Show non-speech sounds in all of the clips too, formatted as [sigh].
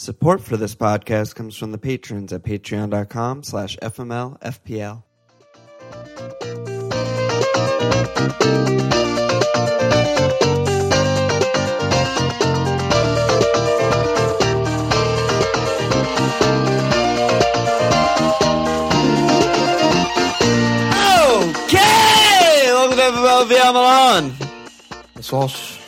Support for this podcast comes from the patrons at patreon.com slash fmlfpl. Okay! Welcome to FMLFPL Milan. Miss Walsh.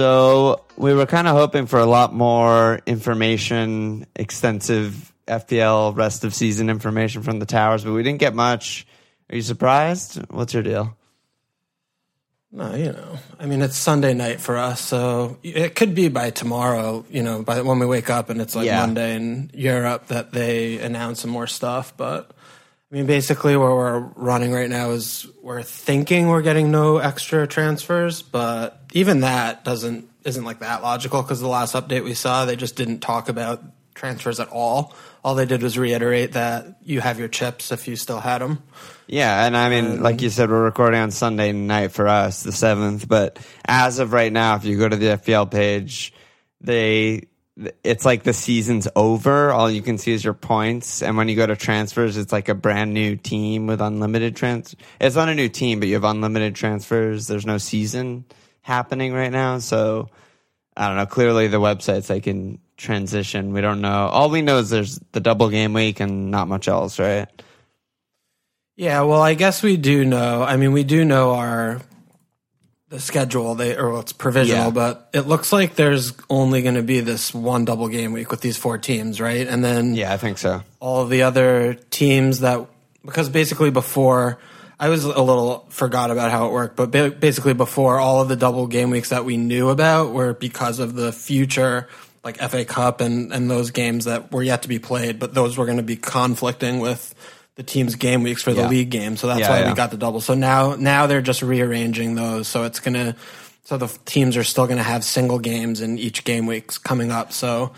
So we were kind of hoping for a lot more information, extensive FPL rest of season information from the towers, but we didn't get much. Are you surprised? What's your deal? No, you know, I mean, it's Sunday night for us, so it could be by tomorrow, you know, by when we wake up and it's like Yeah. Monday in Europe that they announce some more stuff. But I mean, basically, where we're running right now is we're thinking we're getting no extra transfers, but even that doesn't isn't like that logical because the last update we saw, they just didn't talk about transfers at all. All they did was reiterate that you have your chips if you still had them. Yeah, and I mean, like you um, said, we're recording on Sunday night for us, the seventh. But as of right now, if you go to the FPL page, they it's like the season's over. All you can see is your points, and when you go to transfers, it's like a brand new team with unlimited trans. It's not a new team, but you have unlimited transfers. There's no season happening right now, so I don't know. Clearly, the website's like in transition. We don't know. All we know is there's the double game week and not much else, right? Yeah, well, I guess we do know. I mean, we do know our the schedule. They or well, it's provisional, Yeah. but it looks like there's only going to be this one double game week with these four teams, right? And then Yeah, I think so. all of the other teams that because basically before I was a little forgot about how it worked, but basically before all of the double game weeks that we knew about were because of the future like FA Cup and and those games that were yet to be played, but those were going to be conflicting with the team's game weeks for the Yeah. league game. So that's Yeah, why yeah. we got the double. So now now they're just rearranging those so it's going to so the teams are still going to have single games in each game weeks coming up. So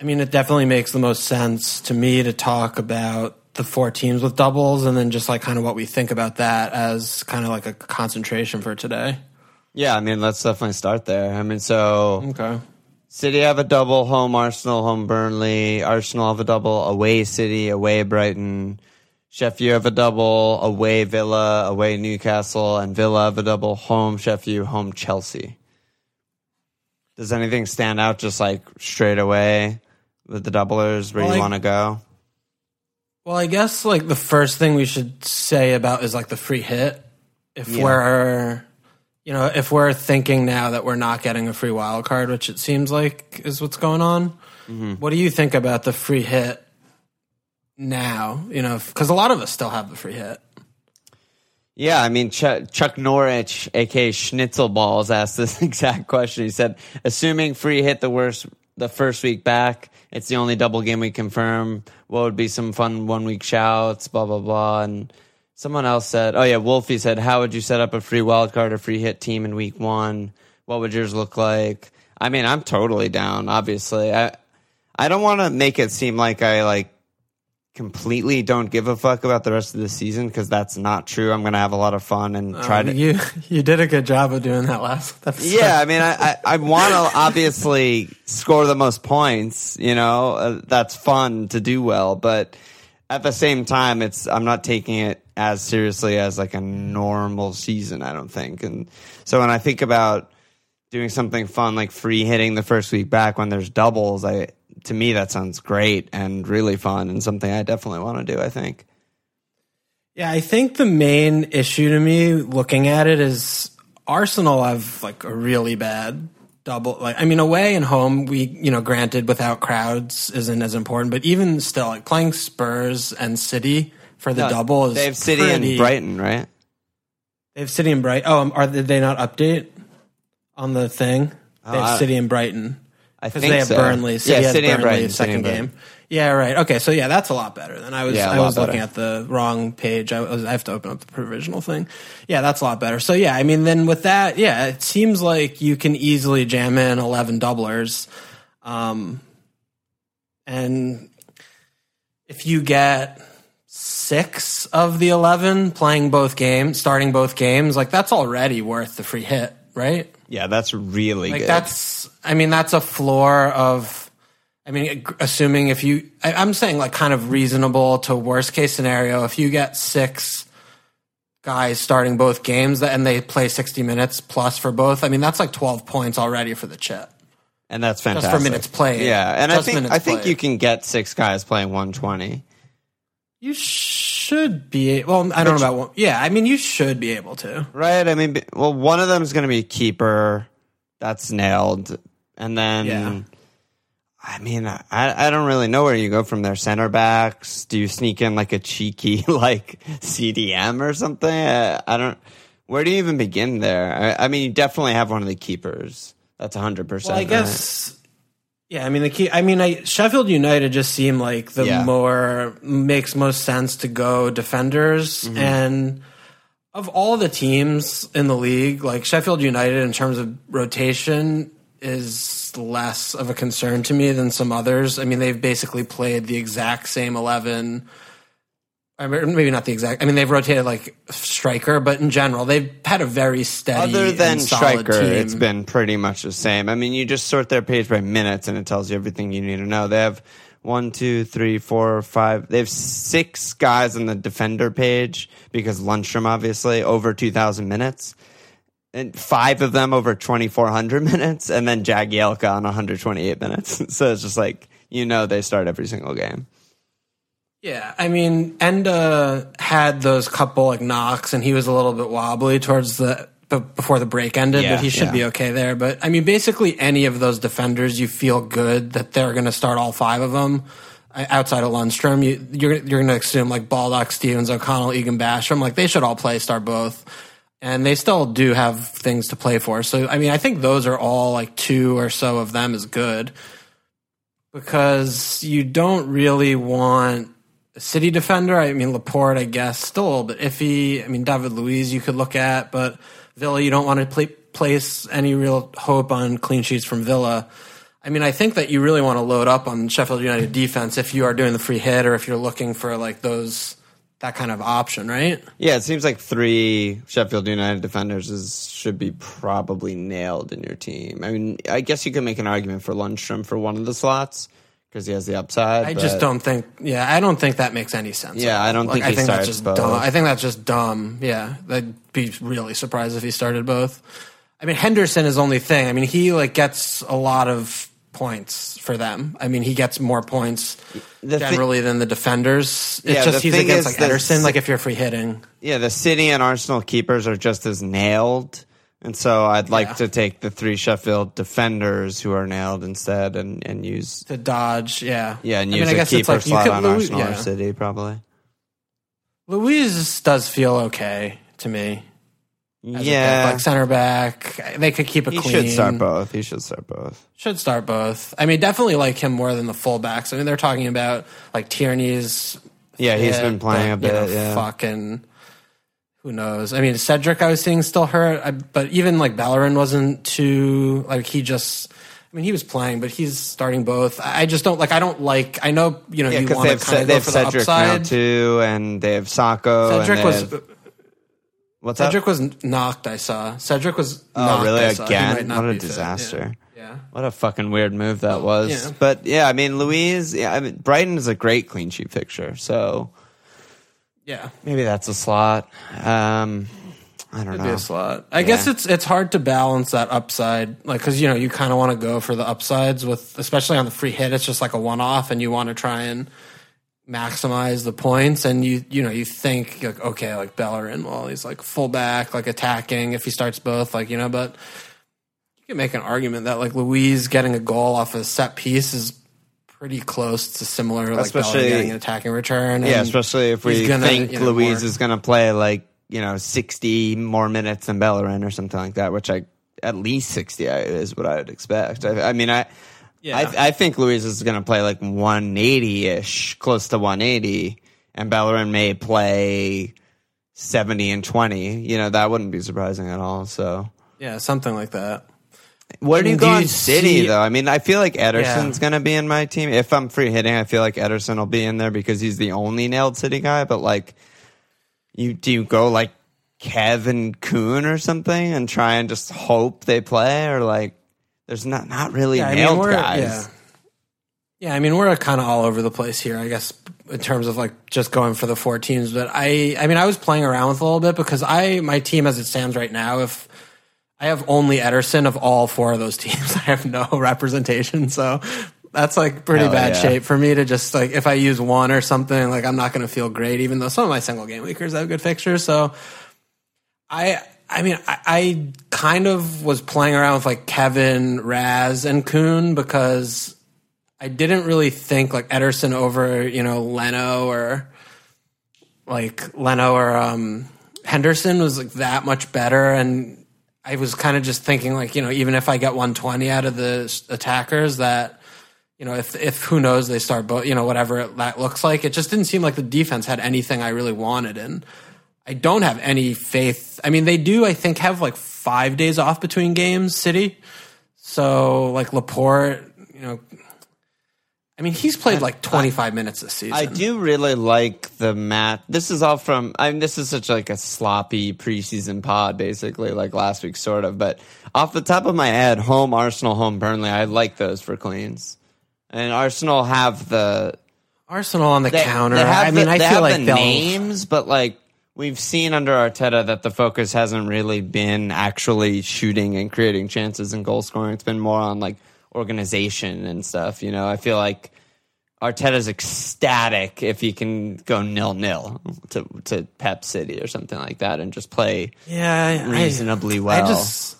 I mean, it definitely makes the most sense to me to talk about the four teams with doubles and then just like kind of what we think about that as kind of like a concentration for today. Yeah, I mean, let's definitely start there. I mean, so Okay. City have a double, home Arsenal, home Burnley. Arsenal have a double, away City, away Brighton. Sheffield have a double, away Villa, away Newcastle, and Villa have a double, home Sheffield, home Chelsea. Does anything stand out just like straight away with the doublers where Well, you want to go? Well, I guess like the first thing we should say about is like the free hit. If Yeah. we're, you know, if we're thinking now that we're not getting a free wild card, which it seems like is what's going on, mm-hmm. what do you think about the free hit now? You know, because a lot of us still have the free hit. Yeah, I mean, Chuck, Chuck Norwich, aka Schnitzel Balls, asked this [laughs] exact question. He said, "Assuming free hit the worst the first week back, it's the only double game we confirm. What would be some fun one week shouts? Blah blah blah." And someone else said, "Oh yeah, Wolfie said, how would you set up a free wild card or free hit team in week one? What would yours look like?" I mean, I'm totally down. Obviously, I I don't want to make it seem like I like completely don't give a fuck about the rest of the season because that's not true. I'm gonna have a lot of fun and try to. Um, you you did a good job of doing that last [laughs] episode. Yeah, I mean, I I, I want to obviously score the most points. You know, uh, that's fun to do well, but at the same time, it's I'm not taking it as seriously as like a normal season. I don't think, and so when I think about doing something fun like free hitting the first week back when there's doubles, I to me that sounds great and really fun and something I definitely want to do. I think. Yeah, I think the main issue to me looking at it is Arsenal have like a really bad double like I mean away and home we you know granted without crowds isn't as important but even still like playing Spurs and City for the No, double is They have City pretty- and Brighton, right? They have City and Brighton. Oh, um, are did they not update on the thing? They have Oh, City and Brighton. I think they have so. Burnley. City yeah, City Burnley Brighton. Second Brighton. game. Yeah, right. Okay, so yeah, that's a lot better than I was. Yeah, I was looking better. at the wrong page. I was. I have to open up the provisional thing. Yeah, that's a lot better. So yeah, I mean, then with that, yeah, it seems like you can easily jam in eleven doublers, um, and if you get six of the eleven playing both games, starting both games, like that's already worth the free hit, right? Yeah, that's really Like good. that's, I mean, that's a floor of. I mean, assuming if you, I, I'm saying like kind of reasonable to worst case scenario, if you get six guys starting both games and they play 60 minutes plus for both, I mean, that's like 12 points already for the Chet. And that's fantastic. Just for minutes played. Yeah, and I think I think played. you can get six guys playing 120. You should be, well, I don't know about one. Yeah, I mean, you should be able to. Right? I mean, well, one of them is going to be keeper. That's nailed. And then, Yeah. I mean, I, I don't really know where you go from there. Center backs? Do you sneak in like a cheeky [laughs] like CDM or something? I, I don't. Where do you even begin there? I, I mean, you definitely have one of the keepers. That's hundred percent. Well, I guess. Yeah, I mean the key. I mean, I, Sheffield United just seem like the Yeah. more makes most sense to go defenders, Mm-hmm. and of all the teams in the league, like Sheffield United in terms of rotation is less of a concern to me than some others. I mean, they've basically played the exact same eleven. I mean, maybe not the exact. I mean, they've rotated like striker, but in general, they've had a very steady. Other than striker, team. it's been pretty much the same. I mean, you just sort their page by minutes, and it tells you everything you need to know. They have one, two, three, four, five. They have six guys on the defender page because Lundstram, obviously, over two thousand minutes, and five of them over twenty four hundred [laughs] minutes, and then Jagielka on one hundred twenty eight minutes. [laughs] so it's just like you know they start every single game. Yeah, I mean, Enda had those couple like knocks, and he was a little bit wobbly towards the b- before the break ended, Yeah, but he should yeah. be okay there. But I mean, basically, any of those defenders, you feel good that they're going to start all five of them. uh, Outside of Lundstram, you, you're you're going to assume like Baldock, Stevens, O'Connell, Egan, Basham, like they should all play, start both, and they still do have things to play for. So I mean, I think those are all like two or so of them is good because you don't really want city defender. I mean, Laporte, I guess, still a little bit iffy. I mean, David Luiz you could look at, but Villa, you don't want to play, place any real hope on clean sheets from Villa. I mean, I think that you really want to load up on Sheffield United defense if you are doing the free hit or if you're looking for like those that kind of option, right? Yeah, it seems like three Sheffield United defenders is should be probably nailed in your team. I mean, I guess you could make an argument for Lundstram for one of the slots because he has the upside. I just don't think. Yeah, I don't think that makes any sense. Yeah, I don't Like, think I he think that's just both. dumb. I think that's just dumb. Yeah, I'd be really surprised if he started both. I mean, Henderson is only thing. I mean, he like gets a lot of points for them. I mean, he gets more points The thi- generally than the defenders. It's Yeah, just he's against like Ederson. Like if you're free hitting, Yeah, the City and Arsenal keepers are just as nailed. And so I'd like Yeah. to take the three Sheffield defenders who are nailed instead and, and use to dodge. Yeah, yeah, and I use mean, I a guess it's keeper like you slot could on Louis- Arsenal yeah. or City probably. Luiz does feel okay to me. a. Yeah. like center back, they could keep it he clean. should start both. He should start both. Should start both. I mean, definitely like him more than the fullbacks. I mean, they're talking about like Tierney's. Yeah, he's been playing a but, you bit. know, yeah. Fucking. Who knows? I mean, Cedric, I was seeing still hurt, I, but even like Bellerin wasn't too like he just. I mean, he was playing, but he's starting both. I just don't like. I don't like. I know you know Yeah, you want to kind of they have for the Cedric now upside. too, and they have Saka. and Cedric was have- uh, what's Cedric up? was knocked. I saw Cedric was. Oh, knocked, really? I saw. He might Again? not What a disaster. Yeah. yeah. What a fucking weird move that was. Yeah. But yeah, I mean, Luiz, yeah, I mean, Brighton is a great clean sheet picture. so Yeah. maybe that's a slot. Um, I don't Could know. be a slot. I guess it's it's hard to balance that upside, like because you know you kind of want to go for the upsides with, especially on the free hit. It's just like a one off, and you want to try and maximize the points. And you you know you think like okay, like Bellerin, well he's like fullback, like attacking if he starts both, like you know, but you can make an argument that like Luiz getting a goal off a set piece is pretty close to similar, like Especially- Bellerin getting an attacking return. Yeah, and especially if we gonna, think you know, Luiz more- is going to play like you know sixty more minutes than Bellerin or something like that, which I at least sixty is what I would expect. I, I mean, I. Yeah. I, I think Luiz is going to play like 180 ish, close to 180, and Bellerin may play 70 and 20. You know, that wouldn't be surprising at all. So, yeah, something like that. Where do you go on City, see- though? I mean, I feel like Ederson's Yeah. going to be in my team. If I'm free hitting, I feel like Ederson will be in there because he's the only nailed City guy. But, like, you do you go like Kevin Kun or something and try and just hope they play? Or, like, there's not, not really Yeah, I mean, nailed guys. yeah. Yeah, I mean we're kind of all over the place here, I guess, in terms of like just going for the four teams. But I, I mean, I was playing around with a little bit because I, my team as it stands right now, if I have only Ederson of all four of those teams, [laughs] I have no representation. So that's like pretty Hell bad yeah. shape for me to just like if I use one or something, like I'm not going to feel great, even though some of my single game weekers have good fixtures. So I, I mean, I, I kind of was playing around with like Kevin, Raz, and Kun because I didn't really think like Ederson over, you know, Leno or like Leno or um, Henderson was like that much better. And I was kind of just thinking like, you know, even if I get 120 out of the attackers, that you know, if if who knows they start both, you know, whatever that looks like, it just didn't seem like the defense had anything I really wanted. And I don't have any faith. I mean, they do, I think, have like five days off between games, City. So like Laporte, you know, I mean, he's played like 25 minutes this season. I do really like the mat. This is all from. I mean, this is such like a sloppy preseason pod, basically, like last week, sort of. But off the top of my head, home Arsenal, home Burnley. I like those for cleans, and Arsenal have the Arsenal on the they, counter. they I mean, the, I feel like the names, but like we've seen under Arteta that the focus hasn't really been actually shooting and creating chances and goal scoring. It's been more on like organization and stuff. You know, I feel like Arteta's ecstatic if he can go nil nil to to Pep City or something like that and just play Yeah, I- reasonably well. I just.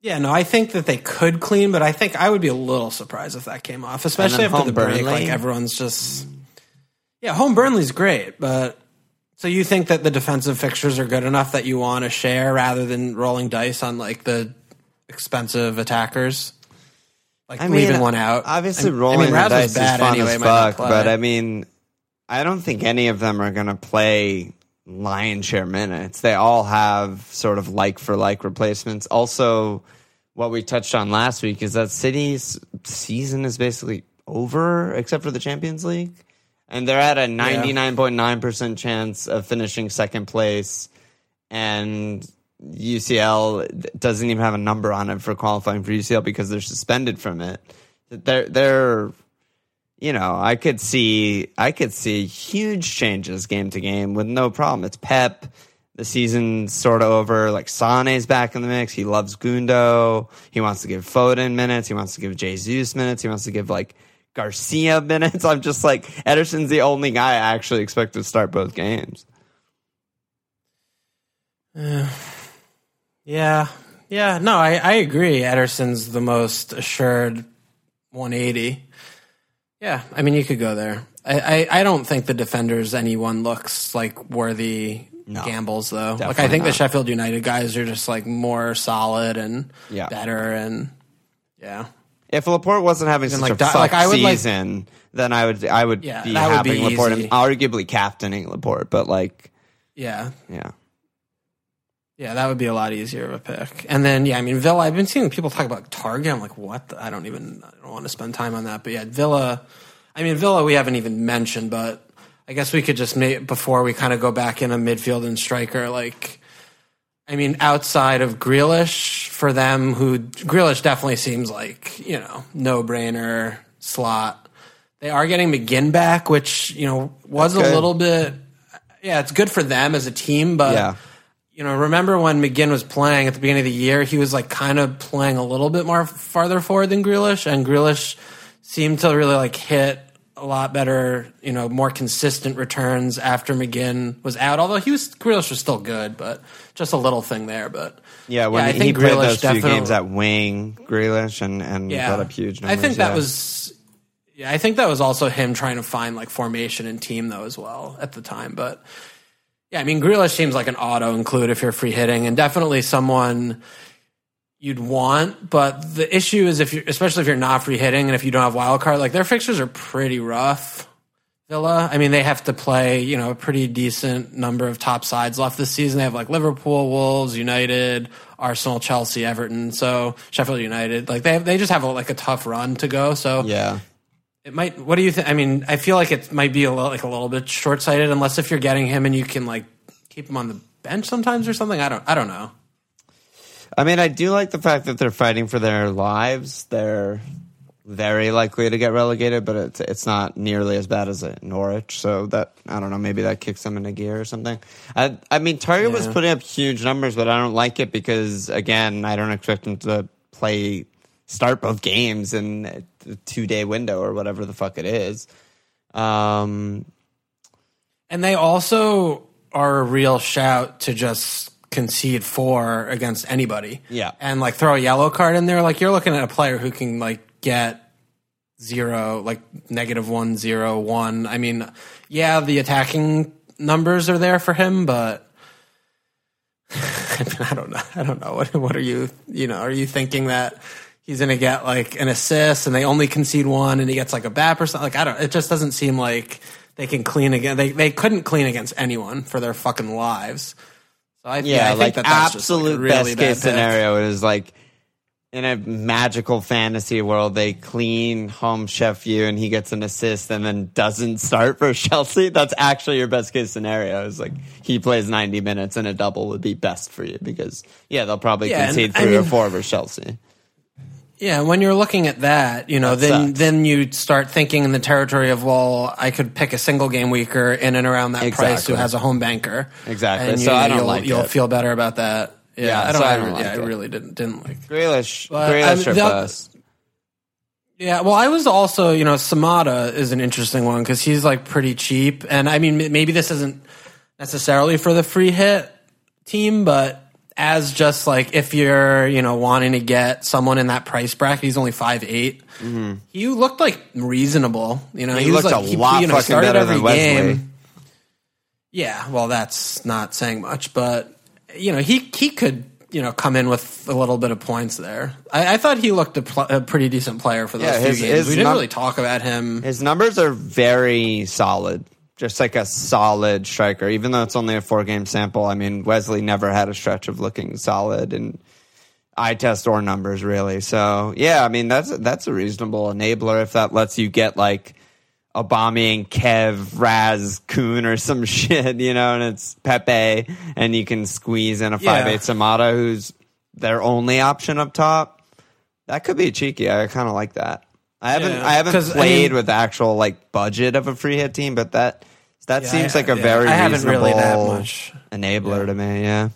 Yeah, no, I think that they could clean, but I think I would be a little surprised if that came off, especially after the break. Burnley? Like everyone's just. Yeah, home Burnley's great, but so you think that the defensive fixtures are good enough that you want to share rather than rolling dice on like the expensive attackers, like I leaving mean, one out. Obviously, I, rolling I mean, the dice is fun anyway. as fuck, but I mean, I don't think any of them are going to play lion share minutes. They all have sort of like for like replacements. Also, what we touched on last week is that City's season is basically over, except for the Champions League, and they're at a ninety nine point nine percent chance of finishing second place, and. UCL doesn't even have a number on it for qualifying for UCL because they're suspended from it. They're they're you know, I could see I could see huge changes game to game with no problem. It's Pep. The season's sort of over. Like Sane's back in the mix. He loves Gundo. He wants to give Foden minutes. He wants to give Jesus minutes. He wants to give like Garcia [laughs] minutes. I'm just like Ederson's the only guy I actually expect to start both games. [sighs] Yeah, yeah. No, I, I agree. Ederson's the most assured 180. Yeah, I mean, you could go there. I, I, I don't think the defenders anyone looks like worthy gambles though. like I definitely think the. Sheffield United guys are just like more solid and Yeah. better and yeah. If Laporte wasn't having such like a that- fuck like, I would, like- season, then I would I would Yeah, be that would be having Laporte easy. and arguably captaining Laporte. But like, Yeah. yeah. Yeah, that would be a lot easier of a pick. And then, yeah, I mean, Villa, I've been seeing people talk about Targett. I'm like, what? The, I don't even, I don't want to spend time on that. But yeah, Villa, I mean, Villa, we haven't even mentioned, but I guess we could just make, before we kind of go back in a midfield and striker, like, I mean, outside of Grealish, for them, who Grealish definitely seems like, you know, no brainer slot. They are getting McGinn back, which, you know, was a little bit, yeah, it's good for them as a team, but Yeah. You know, remember when McGinn was playing at the beginning of the year? He was like kind of playing a little bit more farther forward than Grealish, and Grealish seemed to really like hit a lot better, you know, more consistent returns after McGinn was out. Although he was Grealish was still good, but just a little thing there. But Yeah, when I he think played Grealish those few games at wing, Grealish, and, and yeah, put up huge I numbers. think that yeah. was. Yeah, I think that was also him trying to find like formation and team though as well at the time. But yeah, I mean Grealish seems like an auto include if you're free hitting, and definitely someone you'd want. But the issue is if you, especially if you're not free hitting and if you don't have wild card, like their fixtures are pretty rough. Villa, I mean, they have to play you know a pretty decent number of top sides left this season. They have like Liverpool, Wolves, United, Arsenal, Chelsea, Everton, so Sheffield United. Like they they just have a, like a tough run to go. So yeah. It might. What do you think? I mean, I feel like it might be a little, like a little bit short sighted, unless if you're getting him and you can like keep him on the bench sometimes or something. I don't. I don't know. I mean, I do like the fact that they're fighting for their lives. They're very likely to get relegated, but it's it's not nearly as bad as at Norwich. So that I don't know, maybe that kicks them into gear or something. I I mean, Targett was putting up huge numbers, but I don't like it because again, I don't expect him to play start both games in a two day window or whatever the fuck it is. Um, And they also are a real shout to just concede four against anybody. Yeah. And like throw a yellow card in there. Like you're looking at a player who can like get zero, like negative one, zero, one. I mean, yeah, the attacking numbers are there for him, but I, [laughs] mean, I don't know. I don't know. What, what are you, you know, are you thinking that he's going to get like an assist and they only concede one and he gets like a BAP or something? Like, I don't, it just doesn't seem like they can clean again. They, they couldn't clean against anyone for their fucking lives. So I, yeah, I think like that that's just, like, absolute really best case pick. scenario is like in a magical fantasy world, they clean home Chef you and he gets an assist and then doesn't start for [laughs] Chelsea. That's actually your best case scenario. Is like he plays ninety minutes and a double would be best for you because yeah, they'll probably Yeah, and concede I three or four for Chelsea. Yeah, when you're looking at that, you know, That then sucks. then you start thinking in the territory of well, I could pick a single game weaker in and around that price who has a home banker. Exactly. And So you, I don't you'll, like you'll it. feel better about that. Yeah, Yeah, I don't. so I I, don't re- like yeah, it. I really didn't didn't like. Grealish, But, Grealish um, I or the- Yeah, well, I was also, you know, Samatta is an interesting one because he's like pretty cheap, and I mean, maybe this isn't necessarily for the free hit team, but as just like if you're, you know, wanting to get someone in that price bracket, he's only five eight. He looked like reasonable, you know. Mm-hmm. He was looked like, a lot you know, fucking better than Wesley. game. Yeah, well, that's not saying much, but you know, he he could you know come in with a little bit of points there. I, I thought he looked a, pl- a pretty decent player for those Yeah, few his- games. his we didn't num- really talk about him. His numbers are very solid. Just like a solid striker, even though it's only a four game sample. I mean, Wesley never had a stretch of looking solid in eye test or numbers, really. So, yeah, I mean, that's that's a reasonable enabler if that lets you get like Aubameyang, Kev, Raz, Kun, or some [laughs] shit, you know, and it's Pepe, and you can squeeze in a 5 8 Samatta who's their only option up top. That could be cheeky. I kind of like that. I haven't Yeah, I haven't 'cause, I played mean- with the actual like budget of a free hit team, but that that Yeah, seems I- like a yeah, very I haven't reasonable really that much. enabler to me. Yeah,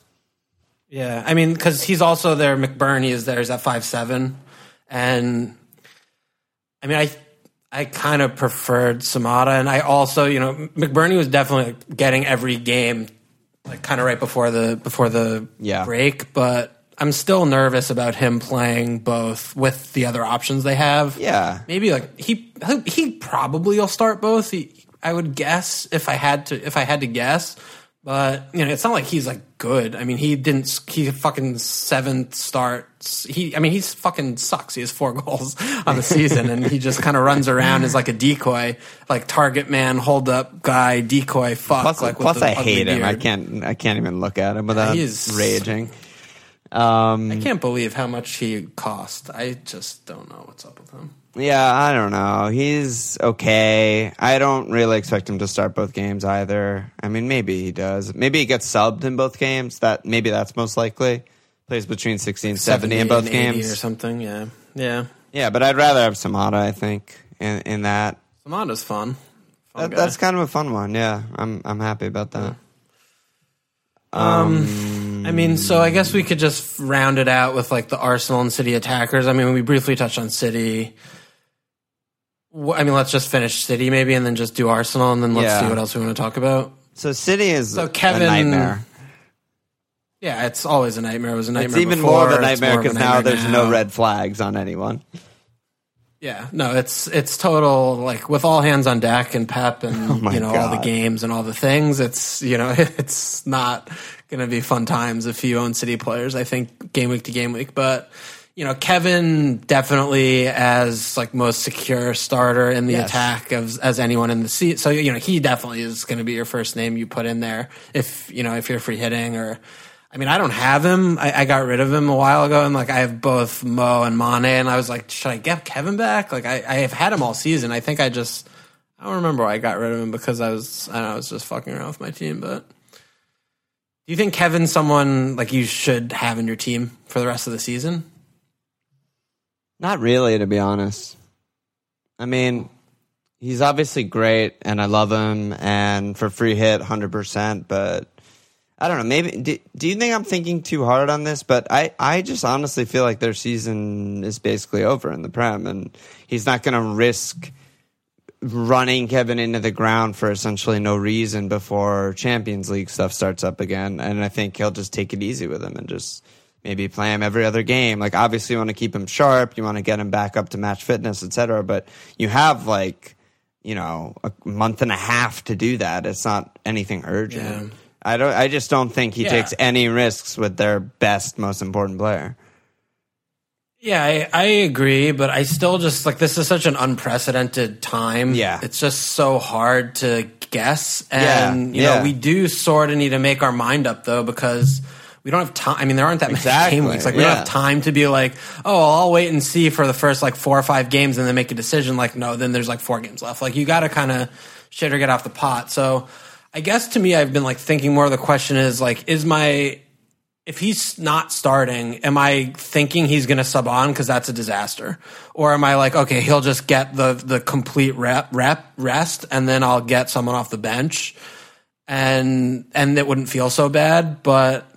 Yeah, I mean, because he's also there. McBurnie is there. He's at five seven, and I mean, I I kind of preferred Samatta, and I also, you know, McBurnie was definitely getting every game, like kind of right before the before the Yeah. break, but. I'm still nervous about him playing both with the other options they have. yeah. maybe like he he probably will start both. He, I would guess if I had to if I had to guess, but you know it's not like he's like good. I mean he didn't he fucking seventh starts. He I mean he's fucking sucks. He has four [laughs] goals on the season and he just kind of runs around as like a decoy, like target man, hold up guy, decoy fuck. Plus, like plus I hate him. I can't I can't even look at him without is- raging. Um, I can't believe how much he cost. I just don't know what's up with him. Yeah, I don't know. He's okay. I don't really expect him to start both games either. I mean, maybe he does. Maybe he gets subbed in both games. That maybe that's most likely. Plays between 60 and 70, in both games. or something. Yeah, yeah. Yeah, but I'd rather have Samatta, I think, in, in that. Samatta's fun. fun that that's kind of a fun one. Yeah, I'm I'm happy about that. Um, I mean, so I guess we could just round it out with like the Arsenal and City attackers. I mean, we briefly touched on City. I mean, let's just finish City maybe, and then just do Arsenal, and then let's Yeah. see what else we want to talk about. So City is So Kevin- a nightmare. Yeah, it's always a nightmare. It was a nightmare. It's even more of a it's nightmare more of a because now nightmare there's no now. red flags on anyone. Yeah, no, it's it's total like with all hands on deck and Pep and [laughs] Oh my you know all the games and all the things. It's you know [laughs] it's not going to be fun times if you own City players. I think game week to game week, but you know Kevin definitely as like most secure starter in the Yes. attack as as anyone in the seat. So you know he definitely is going to be your first name you put in there if you know if you're free hitting or. I mean, I don't have him. I, I got rid of him a while ago, and like I have both Mo and Mane, and I was like, should I get Kevin back? Like I, I have had him all season. I think I just I don't remember why I got rid of him because I was I don't know, I was just fucking around with my team. But do you think Kevin's someone like you should have in your team for the rest of the season? Not really, to be honest. I mean, he's obviously great, and I love him, and for free hit, hundred percent. But I don't know. Maybe do, do you think I'm thinking too hard on this? But I, I just honestly feel like their season is basically over in the Prem, and he's not going to risk running Kevin into the ground for essentially no reason before Champions League stuff starts up again. And I think he'll just take it easy with him and just maybe play him every other game. Like obviously you want to keep him sharp, you want to get him back up to match fitness, etc. But you have like you know a month and a half to do that. It's not anything urgent. Yeah. I don't. I just don't think he Yeah. takes any risks with their best, most important player. Yeah, I, I agree, but I still just like this is such an unprecedented time. Yeah. It's just so hard to guess. Yeah, And, you yeah. know, we do sort of need to make our mind up though because we don't have time. I mean, there aren't that many Exactly, [laughs] game weeks. Like, we don't have time to be like, oh, I'll wait and see for the first like four or five games and then make a decision. Like, no, then there's like four games left. Like, you got to kind of shit or get off the pot. So I guess to me, I've been like thinking more of the question is like, is my if he's not starting, am I thinking he's going to sub on because that's a disaster, or am I like, okay, he'll just get the the complete rep, rep rest, and then I'll get someone off the bench, and and it wouldn't feel so bad, but.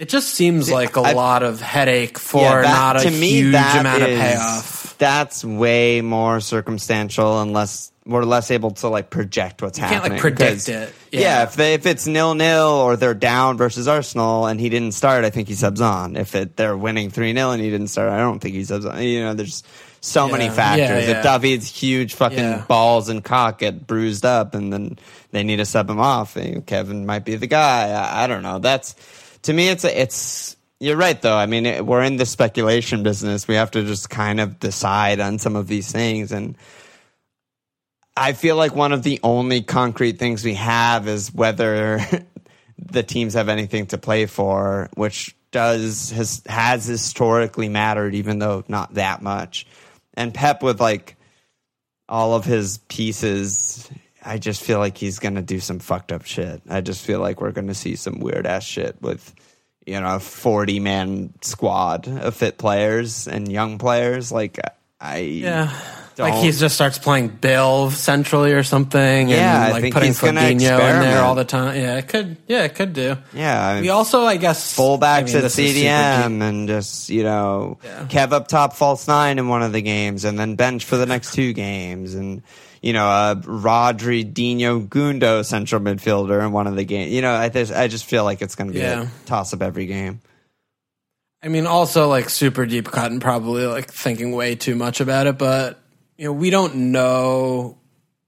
It just seems like a I- lot of headache for Yeah, that- not a me, huge amount is- of payoff. That's way more circumstantial, unless we're less able to like project what's happening. can't, like, predict it. Yeah, Yeah. if they, if it's nil nil or they're down versus Arsenal and he didn't start, I think he subs on. If it, they're winning three 0 and he didn't start, I don't think he subs on. You know, there's so many factors. Yeah, yeah. If David's huge fucking Yeah. balls and cock get bruised up, and then they need to sub him off, eh, Kevin might be the guy. I, I don't know. That's to me, it's it's. You're right, though. I mean, it, we're in the speculation business. We have to just kind of decide on some of these things, and I feel like one of the only concrete things we have is whether [laughs] the teams have anything to play for, which does has has historically mattered, even though not that much. And Pep with like all of his pieces, I just feel like he's gonna do some fucked up shit. I just feel like we're gonna see some weird ass shit with you know a forty man squad of fit players and young players. Like I Yeah. don't- Like he just starts playing Bill centrally or something, Yeah, I and like think putting Fabinho in there all the time. Yeah, it could. Yeah, it could do. yeah. I mean, We also, I guess, I fullbacks mean, at this is super deep. CDM and just you know Yeah. Kev up top false nine in one of the games and then bench for the next two games and you know uh, Rodri Dino Gundo central midfielder in one of the games. You know I just I just feel like it's going to be Yeah. a toss up every game. I mean, also like super deep cut and probably like thinking way too much about it, but you know, we don't know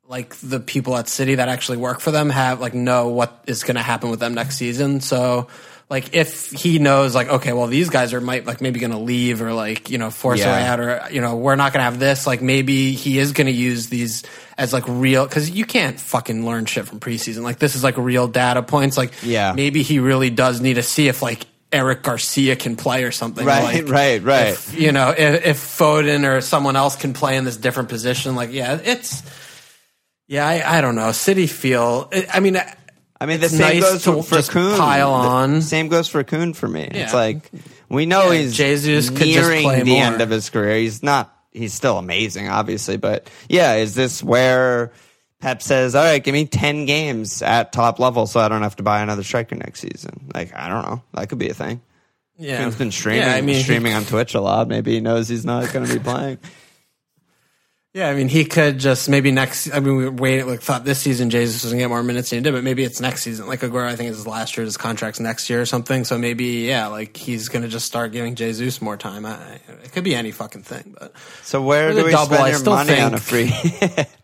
like the people at City that actually work for them have like know what is going to happen with them next season. So like if he knows like okay, well these guys are might like maybe to leave or like you know force Yeah. way out or you know we're not to have this. Like maybe he is to use these as like real because you can't fucking learn shit from preseason. Like this is like real data points. Like Yeah. maybe he really does need to see if like. Eric Garcia can play or something. Right, like, [laughs] right, right. if, you know, if, if Foden or someone else can play in this different position, like, yeah, it's, yeah, I, I don't know. City feel, I mean, I mean, the It's same nice goes to for, just Kun. pile The same goes for Kun for me. It's like we know Yeah, he's Jesus could just nearing the more. end of his career. He's not. He's still amazing, obviously, but yeah, is this where Pep says, "All right, give me ten games at top level, so I don't have to buy another striker next season"? Like, I don't know. That could be a thing. yeah. He's been streaming, Yeah, I mean, streaming on Twitch a lot. Maybe he knows he's not going to be [laughs] playing. Yeah, I mean, he could just maybe next, I mean, we waited, like, thought this season Jesus was going to get more minutes than he did, but maybe it's next season. Like, Aguero, I think is his last year, his contract's next year or something. So maybe, yeah, like, he's going to just start giving Jesus more time. I, it could be any fucking thing, but. So where do we double, spend I your still money on a think- free? [laughs]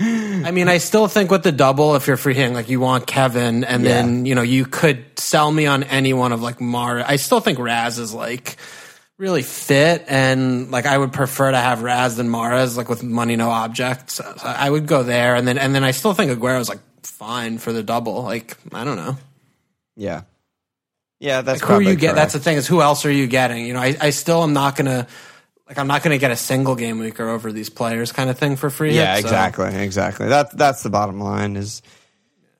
I mean, I still think with the double, if you're free hitting, like you want Kevin, and Yeah. then you know you could sell me on any one of like Mar. I still think Raz is like really fit, and like I would prefer to have Raz than Mahrez, like with money no object. So I would go there, and then and then I still think Aguero's like fine for the double. Like I don't know. yeah, yeah. That's Like, who are you get? That's the thing is who else are you getting? You know, I, I still am not gonna. Like I'm not to get a single game weeker over these players, kind of thing for free. Yeah, so- exactly, exactly. That that's the bottom line. Is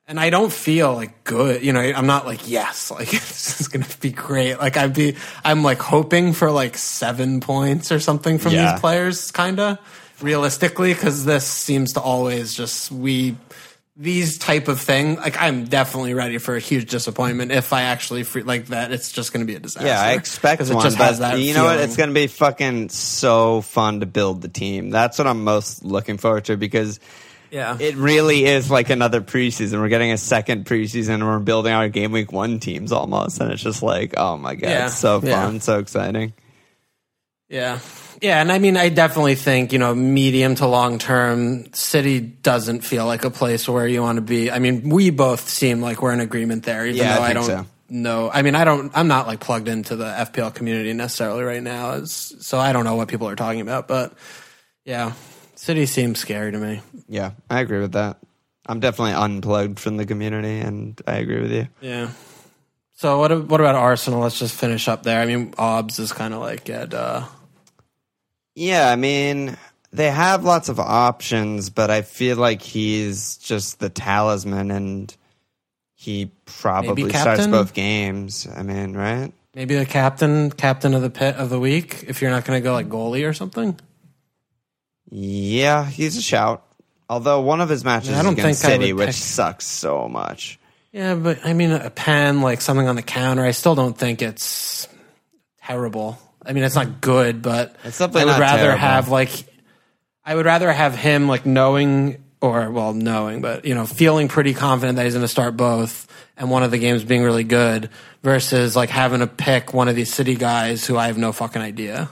and I don't feel like good. You know, I'm not like yes, like [laughs] this is gonna be great. Like I'd be, I'm like hoping for like seven points or something from Yeah. these players, kinda. realistically because this seems to always just we these type of thing like i'm definitely ready for a huge disappointment if i actually free, like that it's just going to be a disaster Yeah, I expect 'Cause it just has that you know what? It's going to be fucking so fun to build the team. That's what I'm most looking forward to because yeah it really is like another preseason. We're getting a second preseason and we're building our game week one teams almost. And it's just like, oh my God, Yeah, it's so yeah. fun, so exciting. Yeah. Yeah, and I mean, I definitely think, you know, medium to long term, City doesn't feel like a place where you want to be. I mean, we both seem like we're in agreement there, even Yeah, I though I, think don't so. know. I mean, I don't, I'm not like plugged into the FPL community necessarily right now, so I don't know what people are talking about, but yeah, City seems scary to me. Yeah, I agree with that. I'm definitely unplugged from the community and I agree with you. Yeah. So what, what about Arsenal? Let's just finish up there. I mean, Obbs is kind of like at, uh, Yeah, I mean, they have lots of options, but I feel like he's just the talisman and he probably starts both games. I mean, right? maybe the captain, captain of the pit of the week, if you're not going to go like goalie or something. Yeah, he's a shout. Although one of his matches I don't is against think I City, would which pick- sucks so much. Yeah, but I mean, a pen, like something on the counter, I still don't think it's terrible. I mean, it's not good, but It's I would not rather terrible. have like, I would rather have him like knowing or well, knowing, but you know, feeling pretty confident that he's going to start both, and one of the games being really good versus like having to pick one of these city guys who I have no fucking idea.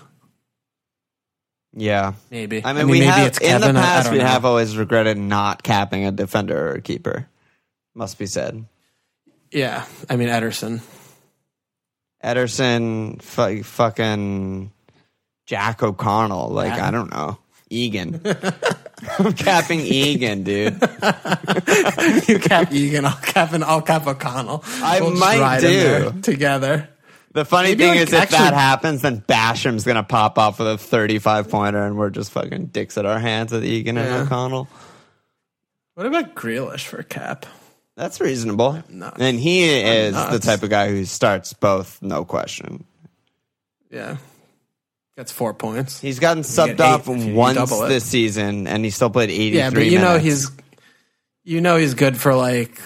Yeah. Maybe I mean, we maybe have, it's in the. I- I past, we know. have always regretted not capping a defender or a keeper. Must be said. yeah. I mean, Ederson. Ederson, fu- fucking Jack O'Connell. Like, Yeah. I don't know. Egan. I'm capping Egan, dude. [laughs] you cap Egan, I'll cap and I'll cap O'Connell. I just might do. together. The funny Maybe, thing like, is, if actually- that happens, then Basham's gonna pop off with a 35 pointer, and we're just fucking dicks at our hands with Egan Yeah. and O'Connell. What about Grealish for cap? That's reasonable. nuts. And he is the nuts. type of guy who starts both, no question. Yeah, gets four points. He's gotten get subbed eight off if you once double it. this season, and he still played 83 Yeah, but you know minutes. he's you know he's good for like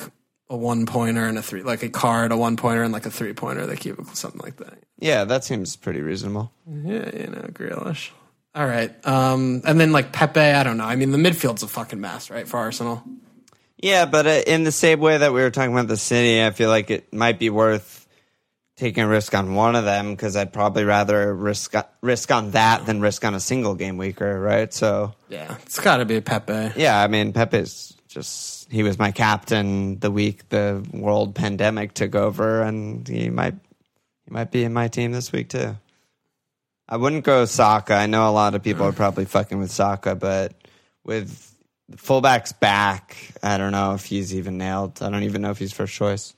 a one pointer and a three, like a card, a one pointer and like a three pointer. They keep something like that. Yeah, that seems pretty reasonable. Yeah, you know, Grealish. All right, um, and then like Pepe. I don't know. I mean, the midfield's a fucking mess, right, for Arsenal. Yeah, but uh, in the same way that we were talking about the city, I feel like it might be worth taking a risk on one of them because I'd probably rather risk risk on that than risk on a single game weaker, right? So Yeah, it's got to be Pepe. yeah, I mean Pepe's just he was my captain the week the world pandemic took over, and he might he might be in my team this week too. I wouldn't go Saka. I know a lot of people are probably fucking with Saka, but with fullbacks back, I don't know if he's even nailed. I don't even know if he's first choice.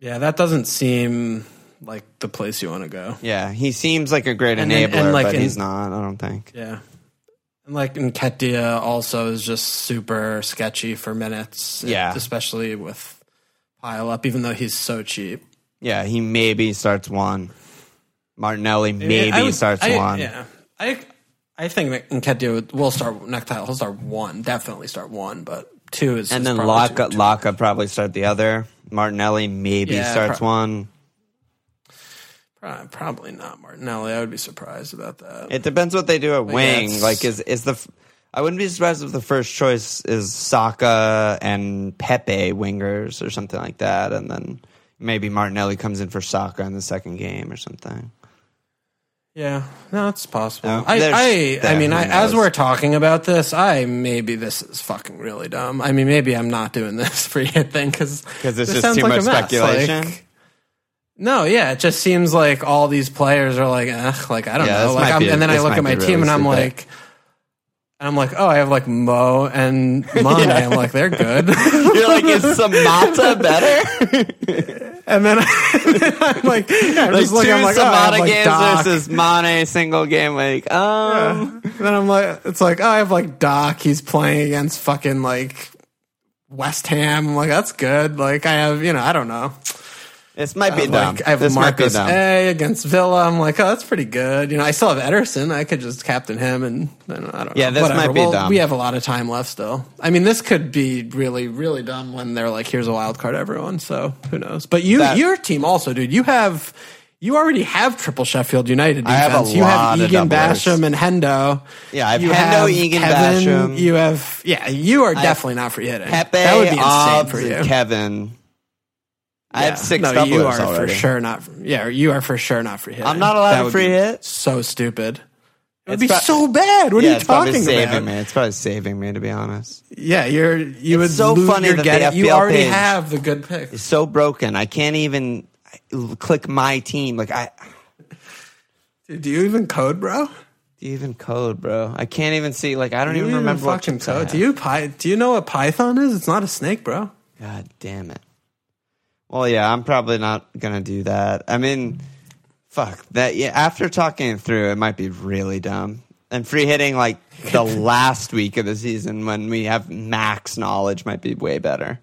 Yeah, that doesn't seem like the place you want to go. Yeah, he seems like a great And then- enabler, and, like, but in- he's not. I don't think. Yeah. Like Nketiah also is just super sketchy for minutes. Yeah. Especially with pile up, even though he's so cheap. Yeah, he maybe starts one. Martinelli maybe I would- starts I- one. Yeah. I I think that Nketiah would- will start next time. He'll start one. Definitely start one, but two is And then Laka, Laka probably start the other. Martinelli maybe Yeah, starts pro- one. Pro- Probably not Martinelli. I would be surprised about that. It depends what they do at wing. Like, is is the? I wouldn't be surprised if the first choice is Saka and Pepe wingers or something like that, and then maybe Martinelli comes in for Saka in the second game or something. Yeah, no, it's possible. No, I, I, I mean, I, as we're talking about this, I maybe this is fucking really dumb. I mean, maybe I'm not doing this [laughs] for hit thing because because [laughs] it's just too much speculation? No, yeah, it just seems like all these players are like, eh, like I don't Yeah, know. this Like, might I'm, be- and then I this look might at my be team and I'm like. And I'm like, oh, I have like Mo and [laughs] Mane. I'm like, they're good. [laughs] You're like, is Samatta better? [laughs] and then I'm like, yeah, I'm like just looking. two I'm like, oh, I have Samatta like games Doc. versus Mane single game week. Um, then I'm like, it's like, oh, I have like Doc. He's playing against fucking like West Ham. I'm like, that's good. Like, I have, you know, I don't know. This might be I'm dumb. like, I have this Marcus. A against Villa. I'm like, oh, that's pretty good. You know, I still have Ederson. I could just captain him, and then I don't know. Yeah, this Whatever. might be Well, dumb. We have a lot of time left still. I mean, this could be really, really dumb when they're like, here's a wild card, everyone. So who knows? But you, That- your team also, dude. You have. You already have triple Sheffield United I have defense. a you lot have Egan. Basham and Hendo. Yeah, I have you Hendo, Egan Kevin, Basham. You have yeah. You are definitely not free hitting. Pepe, that would be insane Obbs, for you. Kevin. I have six no, you are already. for sure not. Yeah, you are for sure not free hit. I'm not allowed That to would free be hit? So stupid. It would It's be pro- so bad. What yeah, are you it's probably talking saving about? me. It's probably saving me, to be honest. Yeah, you're you would so lose funny your that the get- You already page- have the good pick. It's so broken. I can't even click my team. Like I Dude, do you even code, bro? do you even code, bro. I can't even see. Like I don't Do even even remember what fucking chips code? Do you Py- Do you know what Python is? It's not a snake, bro. God damn it. Well, yeah, I'm probably not gonna do that. I mean, fuck that. Yeah, after talking it through, it might be really dumb. And free hitting like the [laughs] last week of the season when we have max knowledge might be way better.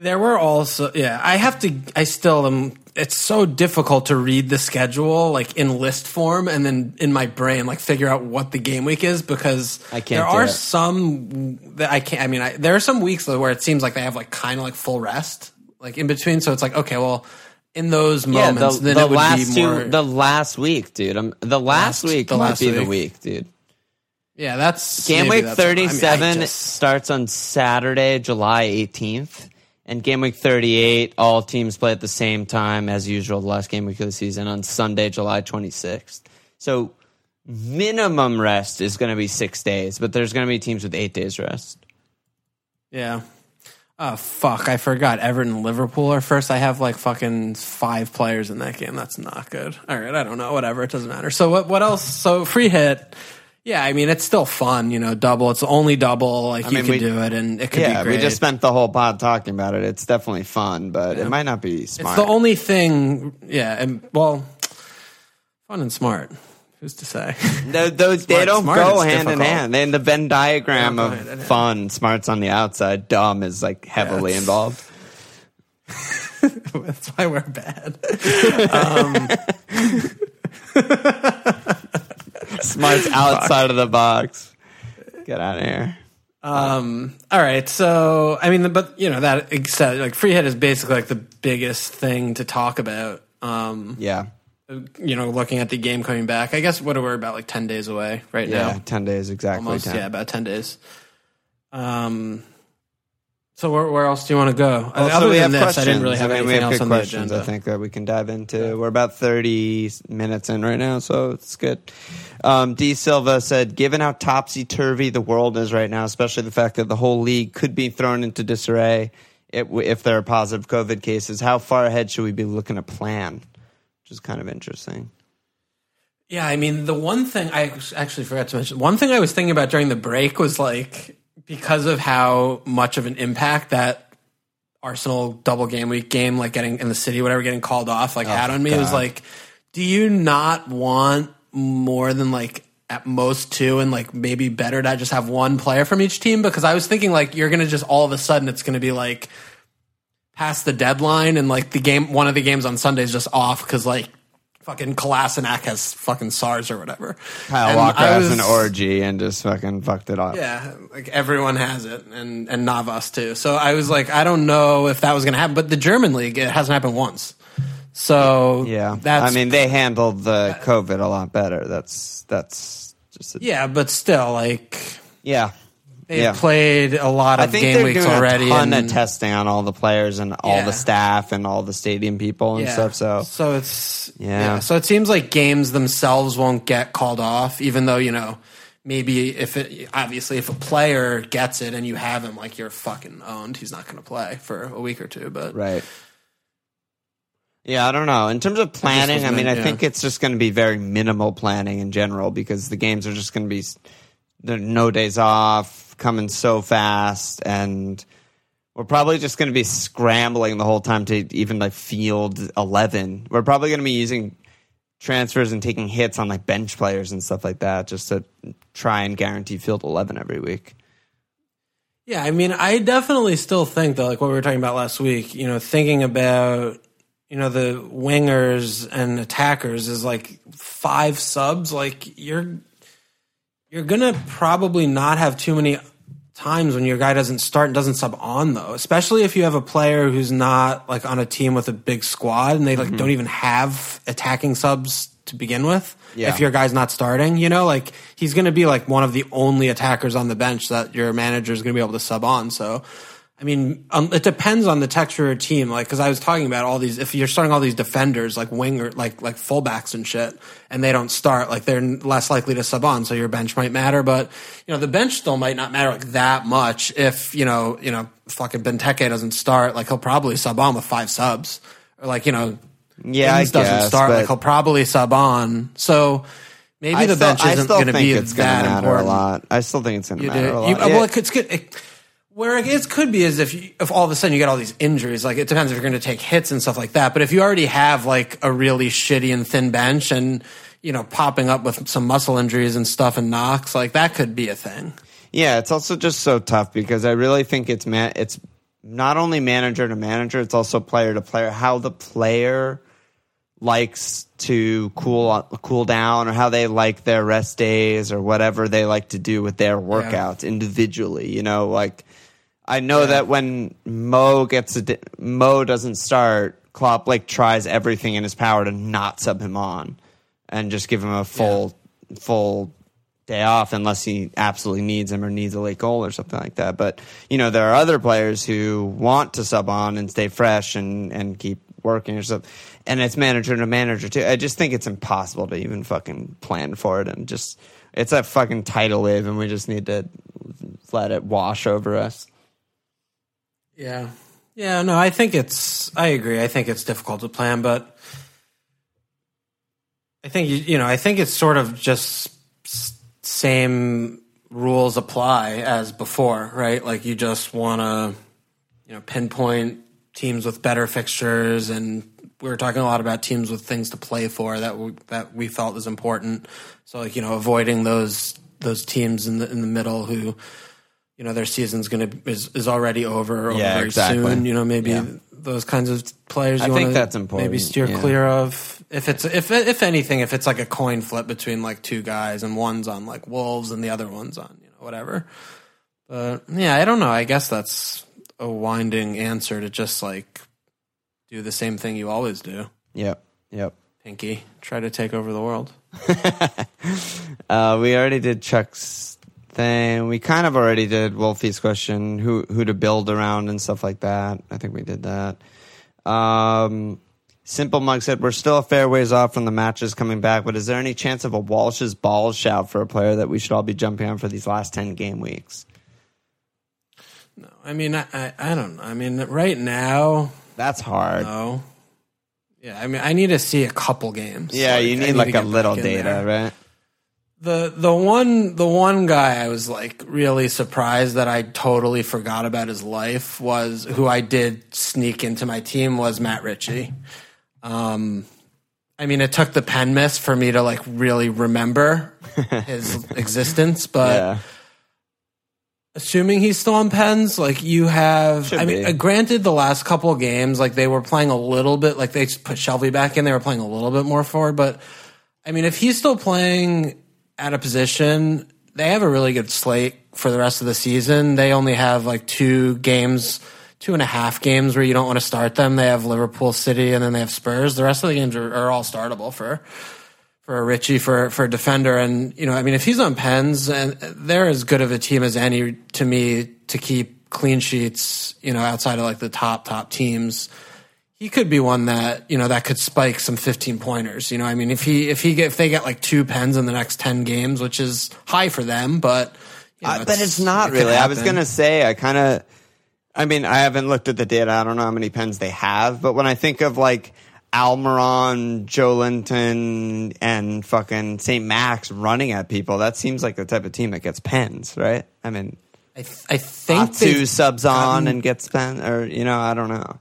There were also yeah. I have to. I still am. It's so difficult to read the schedule like in list form and then in my brain like figure out what the game week is because I can't There are it. some that I can't. I mean, I, there are some weeks where it seems like they have like kind of like full rest like in between. So it's like okay, well, in those Yeah, moments, the, then the it would last be more. two, the last week, dude. I'm, the last, Last- week the might last be the week. week, dude. yeah, that's Game week that's what- I mean, I 37 just- starts on Saturday, July 18th. And game week 38, all teams play at the same time as usual, the last game week of the season on Sunday, July 26th. So minimum rest is going to be six days, but there's going to be teams with eight days rest. Yeah. Oh fuck! I forgot. Everton and Liverpool are first. I have like fucking five players in that game. That's not good. All right, I don't know. Whatever. It doesn't matter. So what? What else? So free hit. Yeah, I mean it's still fun. You know, double. It's the only double. Like you mean, can we- do it, and it could Yeah, be great. we just spent the whole pod talking about it. It's definitely fun, but it might not be smart. it's the only thing. Yeah, and well, fun and smart. Who's to say? [laughs] Those, those they don't smart go hand in difficult. hand. In the Venn diagram Yeah, of go hand in hand. fun, smart's on the outside, dumb is like heavily it's- involved. [laughs] That's why we're bad. [laughs] Um, Smart's [laughs] outside of the box. Get out of here. Um, all right. So, I mean, but you know that except like free hit is basically like the biggest thing to talk about. Um, Yeah. you know, looking at the game coming back. I guess what are we about like ten days away right Yeah. now? 10 days exactly. Almost. 10. Yeah, about ten days. Um. So where, where else do you want to go? Also, Other we than this, I didn't really have I mean, anything have else on the questions, agenda. I think that we can dive into. We're about 30 minutes in right now, so it's good. Um, D Silva said, given how topsy turvy the world is right now, especially the fact that the whole league could be thrown into disarray if there are positive COVID cases, how far ahead should we be looking to plan? Which is kind of interesting. Yeah, I mean, the one thing I actually forgot to mention, one thing I was thinking about during the break was like because of how much of an impact that Arsenal double game week game, like getting in the city, whatever, getting called off, like had oh, on me. It was like, do you not want more than like at most two and like maybe better to just have one player from each team? Because I was thinking like you're going to just all of a sudden it's going to be like past the deadline and like the game, one of the games on Sunday is just off because like fucking Kolasinac has fucking SARS or whatever. Kyle And Walker I has an orgy and just fucking fucked it up. Yeah, like everyone has it, and and Navas too. So I was like, I don't know if that was going to happen, but the German league it hasn't happened once. So Yeah. that's I mean, they handled the COVID a lot better. That's, that's just, a, yeah, but still, like yeah. They Yeah. played a lot I of game weeks already, a and of testing on all the players and all Yeah. the staff and all the stadium people and yeah. stuff. So so it's Yeah. So it seems like games themselves won't get called off, even though you know. Maybe if it obviously if a player gets it and you have him like you're fucking owned, he's not going to play for a week or two. But right. Yeah, I don't know. In terms of planning, I mean, I think it's just going to be very minimal planning in general because the games are just going to be there no days off, coming so fast, and we're probably just going to be scrambling the whole time to even like field eleven. We're probably going to be using transfers and taking hits on like bench players and stuff like that just to try and guarantee field eleven every week. Yeah, I mean, I definitely still think that, like what we were talking about last week, you know, thinking about, you know, the wingers and attackers is like five subs. Like you're, you're gonna probably not have too many times when your guy doesn't start and doesn't sub on though, especially if you have a player who's not like on a team with a big squad and they like mm-hmm. don't even have attacking subs to begin with. Yeah. If your guy's not starting, you know, like he's going to be like one of the only attackers on the bench that your manager is going to be able to sub on. So, I mean, um, it depends on the texture of your team. Like, because I was talking about all these, if you're starting all these defenders, like winger, like like fullbacks and shit, and they don't start, like they're less likely to sub on. So your bench might matter, but you know, the bench still might not matter like that much. If you know, you know, fucking Benteke doesn't start, like he'll probably sub on with five subs, or like you know, Yeah, Ings doesn't guess, start, like he'll probably sub on. So maybe I the still, bench I isn't still going to think be that matter important. a lot. I still think it's going to matter do. a lot. You- Well, it it's good. It, where it could be is if you, if all of a sudden you get all these injuries. Like it depends if you're going to take hits and stuff like that. But if you already have like a really shitty and thin bench and you know popping up with some muscle injuries and stuff and knocks, like that could be a thing. Yeah, it's also just so tough because I really think it's man. It's not only manager to manager; it's also player to player. How the player likes to cool cool down, or how they like their rest days, or whatever they like to do with their workouts individually. You know, like I know that when Mo gets a di- Mo doesn't start, Klopp like tries everything in his power to not sub him on, and just give him a full full day off unless he absolutely needs him or needs a late goal or something like that. But you know, there are other players who want to sub on and stay fresh and and keep working or something. And it's manager to manager too. I just think it's impossible to even fucking plan for it and just it's a fucking tidal wave and we just need to let it wash over us. Yeah. Yeah, no, I think it's I agree. I think it's difficult to plan, but I think you you know, I think it's sort of just same rules apply as before, right? Like you just want to you know, pinpoint teams with better fixtures and we were talking a lot about teams with things to play for that we, that we felt was important. So like, you know, avoiding those those teams in the in the middle who you know their season's going to is, is already over, over Yeah, very exactly. soon. You know, maybe Yeah. those kinds of players. I think that's important, Maybe steer yeah. clear of if it's if if anything, if it's like a coin flip between like two guys and one's on like Wolves and the other one's on you know whatever. But yeah, I don't know. I guess that's a winding answer to just like do the same thing you always do. Yep. Yep. Pinky, try to take over the world. [laughs] Uh, we already did Chuck's thing. We kind of already did Wolfie's question, who who to build around and stuff like that. I think we did that. Um, Simple Mug said we're still a fair ways off from the matches coming back, but is there any chance of a Walsh's balls shout for a player that we should all be jumping on for these last ten game weeks? No, I mean, I, I, I don't. I mean, right now, That's hard. no. Yeah, I mean, I need to see a couple games. yeah, Like, you I need like a little data, right? The the one the one guy I was like really surprised that I totally forgot about his life was who I did sneak into my team was Matt Ritchie. Um, I mean, it took the pen miss for me to like really remember [laughs] his existence, but yeah. assuming he's still on pens, like you have. Should I mean, be. uh, granted, the last couple of games, like they were playing a little bit, like they just put Shelvey back in, they were playing a little bit more forward. But I mean, if he's still playing at a position, they have a really good slate for the rest of the season. They only have like two games. Two and a half games where you don't want to start them. They have Liverpool City and then they have Spurs. The rest of the games are, are all startable for for a Ritchie for for a defender. And you know, I mean, if he's on pens, and they're as good of a team as any to me to keep clean sheets. You know, outside of like the top top teams, he could be one that you know that could spike some fifteen pointers. You know, I mean, if he if he get if they get like two pens in the next ten games, which is high for them, but. you know, Uh, but it's not it really. I was gonna say I kind of. I mean, I haven't looked at the data. I don't know how many pens they have, but when I think of like Almiron, Joelinton, and fucking St. Max running at people, that seems like the type of team that gets pens, right? I mean, I, th- I think they've subs on gotten- and gets pen, or you know, I don't know.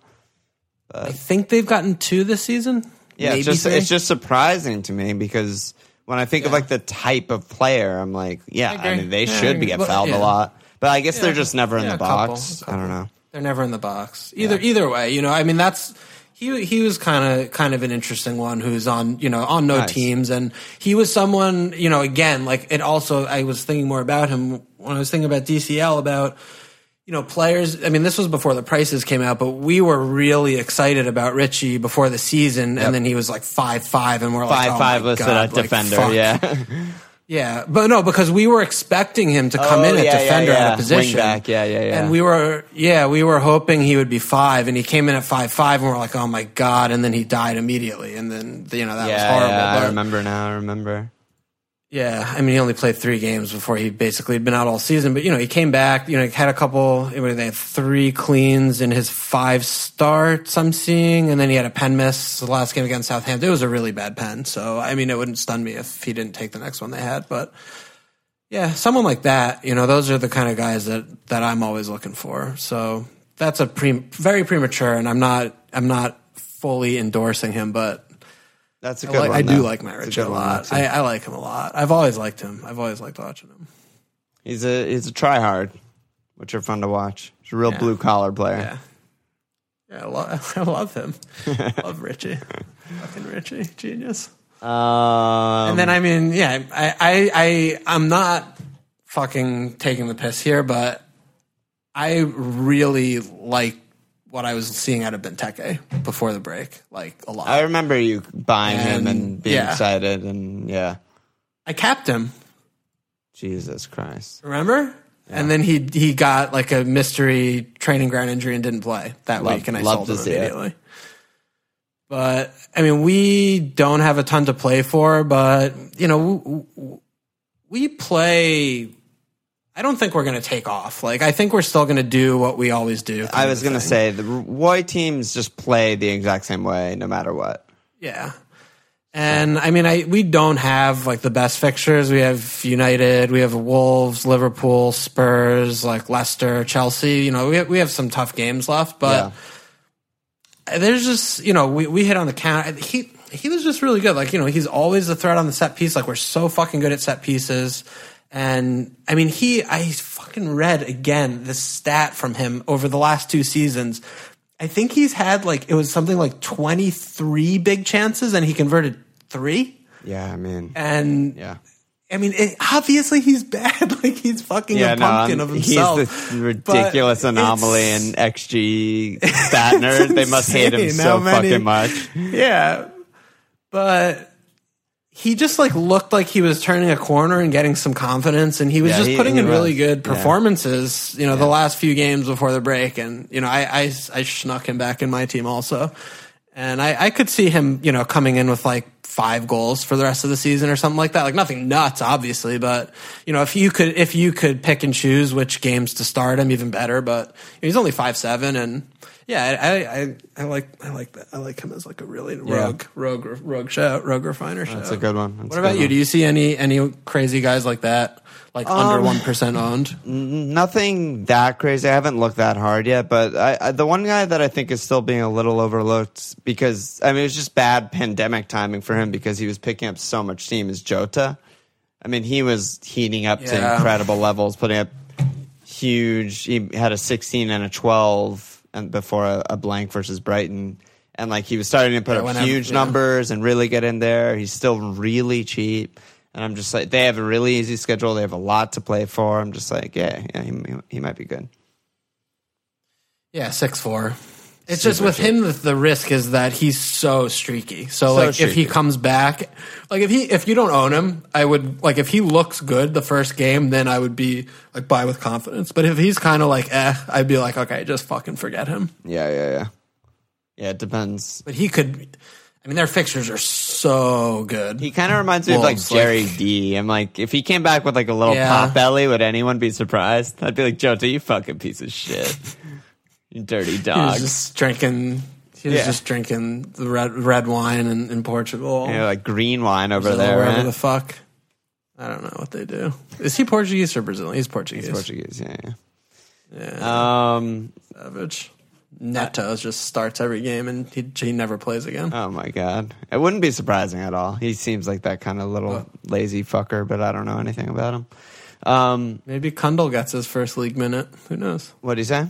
I think they've gotten two this season. Yeah, it's just three. it's just surprising to me because when I think of like the type of player, I'm like, yeah, I, agree. mean, they Yeah, should be agree. get fouled yeah. a lot, But I guess they're just never in the a couple, box. I don't know. They're never in the box. Either either way, you know. I mean, that's he. He was kind of kind of an interesting one who's on you know on no Nice. teams, and he was someone you know again like it. Also, I was thinking more about him when I was thinking about DCL about you know players. I mean, this was before the prices came out, but we were really excited about Ritchie before the season, and then he was like five five, and we're like Five oh five my listed God, at like, defender. fuck. yeah. [laughs] Yeah, but no, because we were expecting him to come Oh, in at yeah, yeah, defender yeah. at a position. Wingback, yeah, yeah, yeah. And we were, yeah, we were hoping he would be five, and he came in at five five, and we're like, oh my god! And then he died immediately, and then you know that yeah, was horrible. yeah, I remember now. I remember. Yeah, I mean, he only played three games before he basically had been out all season. But you know, he came back. You know, had a couple. They had three cleans in his five starts. I'm seeing, and then he had a pen miss the last game against Southampton. It was a really bad pen. So I mean, it wouldn't stun me if he didn't take the next one they had. But yeah, someone like that. You know, those are the kind of guys that that I'm always looking for. So that's a pre, very premature, and I'm not. I'm not fully endorsing him, but That's a good like, one. I do though. like Matt It's Ritchie a good one, lot. I, I like him a lot. I've always liked him. I've always liked watching him. he's a he's a try hard, which are fun to watch. He's a real Yeah. blue collar player. Yeah. Yeah, I, lo- [laughs] I love him. [laughs] love Ritchie. Fucking Ritchie. Genius. Um, And then, I mean, yeah, I, I, I, I'm not fucking taking the piss here, but I really like what I was seeing out of Benteke before the break, like a lot. I remember you buying him And, and being yeah. excited, and yeah, I capped him. Jesus Christ. Remember? And then he he got like a mystery training ground injury and didn't play that Love- week, and I sold him see it. immediately. But I mean, we don't have a ton to play for, but you know, we play. I don't think we're going to take off. Like, I think we're still going to do what we always do. I was going to say the Roy teams just play the exact same way no matter what. Yeah. And I mean, I we don't have like the best fixtures. We have United, we have Wolves, Liverpool, Spurs, like Leicester, Chelsea. You know, we have, we have some tough games left, but there's just you know we we hit on the count. He he was just really good. Like you know, he's always a threat on the set piece. Like we're so fucking good at set pieces. And I mean, he I fucking read again the stat from him over the last two seasons. I think he's had like it was something like 23 big chances and he converted 3. Yeah, I mean, And yeah. I mean, it, obviously he's [laughs] bad. like he's fucking Yeah, a no, pumpkin I'm- of himself. he's the ridiculous anomaly in XG stat [laughs] nerd. They must hate him so many- fucking much. Yeah. But he just like looked like he was turning a corner and getting some confidence and he was Yeah, just he- putting he in really was. good Yeah. performances, you know, the last few games before the break and you know, I I I snuck him back in my team also. And I I could see him, you know, coming in with like five goals for the rest of the season or something like that. Like nothing nuts obviously, but you know, if you could if you could pick and choose which games to start him even better, but he's only five seven and yeah, I, I I like I like that. I like him as like a really rogue rogue rogue show rogue refiner show. That's a good one. That's What about you? one. Do you see any any crazy guys like that, like um, under one percent owned? [laughs] Nothing that crazy. I haven't looked that hard yet, but I, I, the one guy that I think is still being a little overlooked because I mean it was just bad pandemic timing for him because he was picking up so much steam is Jota. I mean he was heating up to incredible levels, putting up huge. He had a 16 and a 12 and before a, a blank versus Brighton. And like he was starting to put Yeah, up huge yeah. numbers and really get in there. He's still really cheap. And I'm just like, they have a really easy schedule. They have a lot to play for. I'm just like, yeah, yeah, he, he might be good. Yeah, six four. It's just with him, the, the risk is that he's so streaky. So, So like, if he streaky. comes back, like if he if you don't own him, I would like if he looks good the first game, then I would be like buy with confidence. But if he's kind of like eh, I'd be like okay, just fucking forget him. Yeah, yeah, yeah. Yeah, it depends. But he could. I mean, their fixtures are so good. He kind of reminds me of like Wolves, Jerry like- D. I'm like, if he came back with like a little Yeah. pop belly, would anyone be surprised? I'd be like, Jota, you fucking piece of shit. [laughs] you dog. he was just drinking. He was Yeah. just drinking the red red wine in, in Portugal. Know, like green wine over Brazil, there, wherever right? the fuck. I don't know what they do. Is he Portuguese or Brazilian? He's Portuguese. Portuguese, yeah, Yeah. yeah. Um, Savage. Neto just starts every game and he, he never plays again. oh my god, it wouldn't be surprising at all. He seems like that kind of little lazy fucker, but I don't know anything about him. Um, Maybe Kundal gets his first league minute. Who knows? what do you say?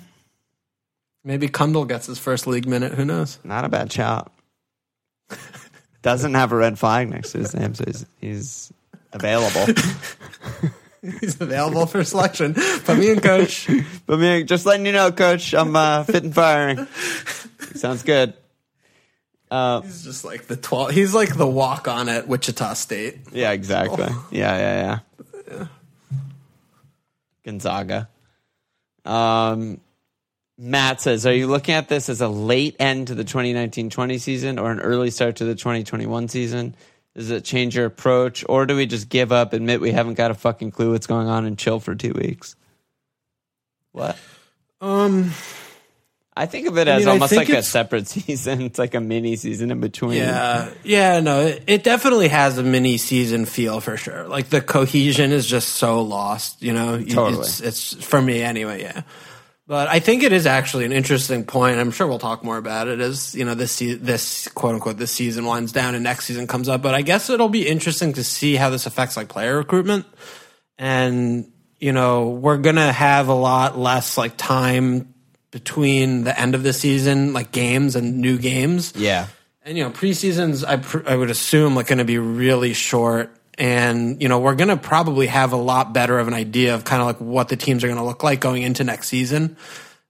Maybe Kundal gets his first league minute. Who knows? Not a bad shout. Doesn't have a red flag next to his name, so he's, he's available. [laughs] He's available for selection. Put me in, coach. but me, just letting you know, Coach, I'm uh, fit and firing. Sounds good. Uh, He's just like the 12. He's like the walk on at Wichita State. yeah, exactly. Yeah, yeah, yeah. Gonzaga. Um, Matt says, "Are you looking at this as a late end to the 2019-20 season or an early start to the 2021 season? Does it change your approach, or do we just give up, admit we haven't got a fucking clue what's going on, and chill for two weeks?" What? Um, I think of it as mean, almost like a separate [laughs] season. It's like a mini season in between. yeah, yeah, no, it, it definitely has a mini season feel for sure. Like the cohesion is just so lost, you know. Totally. It's, it's for me anyway. Yeah, but I think it is actually an interesting point. I'm sure we'll talk more about it as you know this this quote unquote this season winds down and next season comes up. But I guess it'll be interesting to see how this affects like player recruitment and you know we're gonna have a lot less like time between the end of the season like games and new games yeah. and you know preseasons i, pr- I would assume like going to be really short and you know we're going to probably have a lot better of an idea of kind of like what the teams are going to look like going into next season.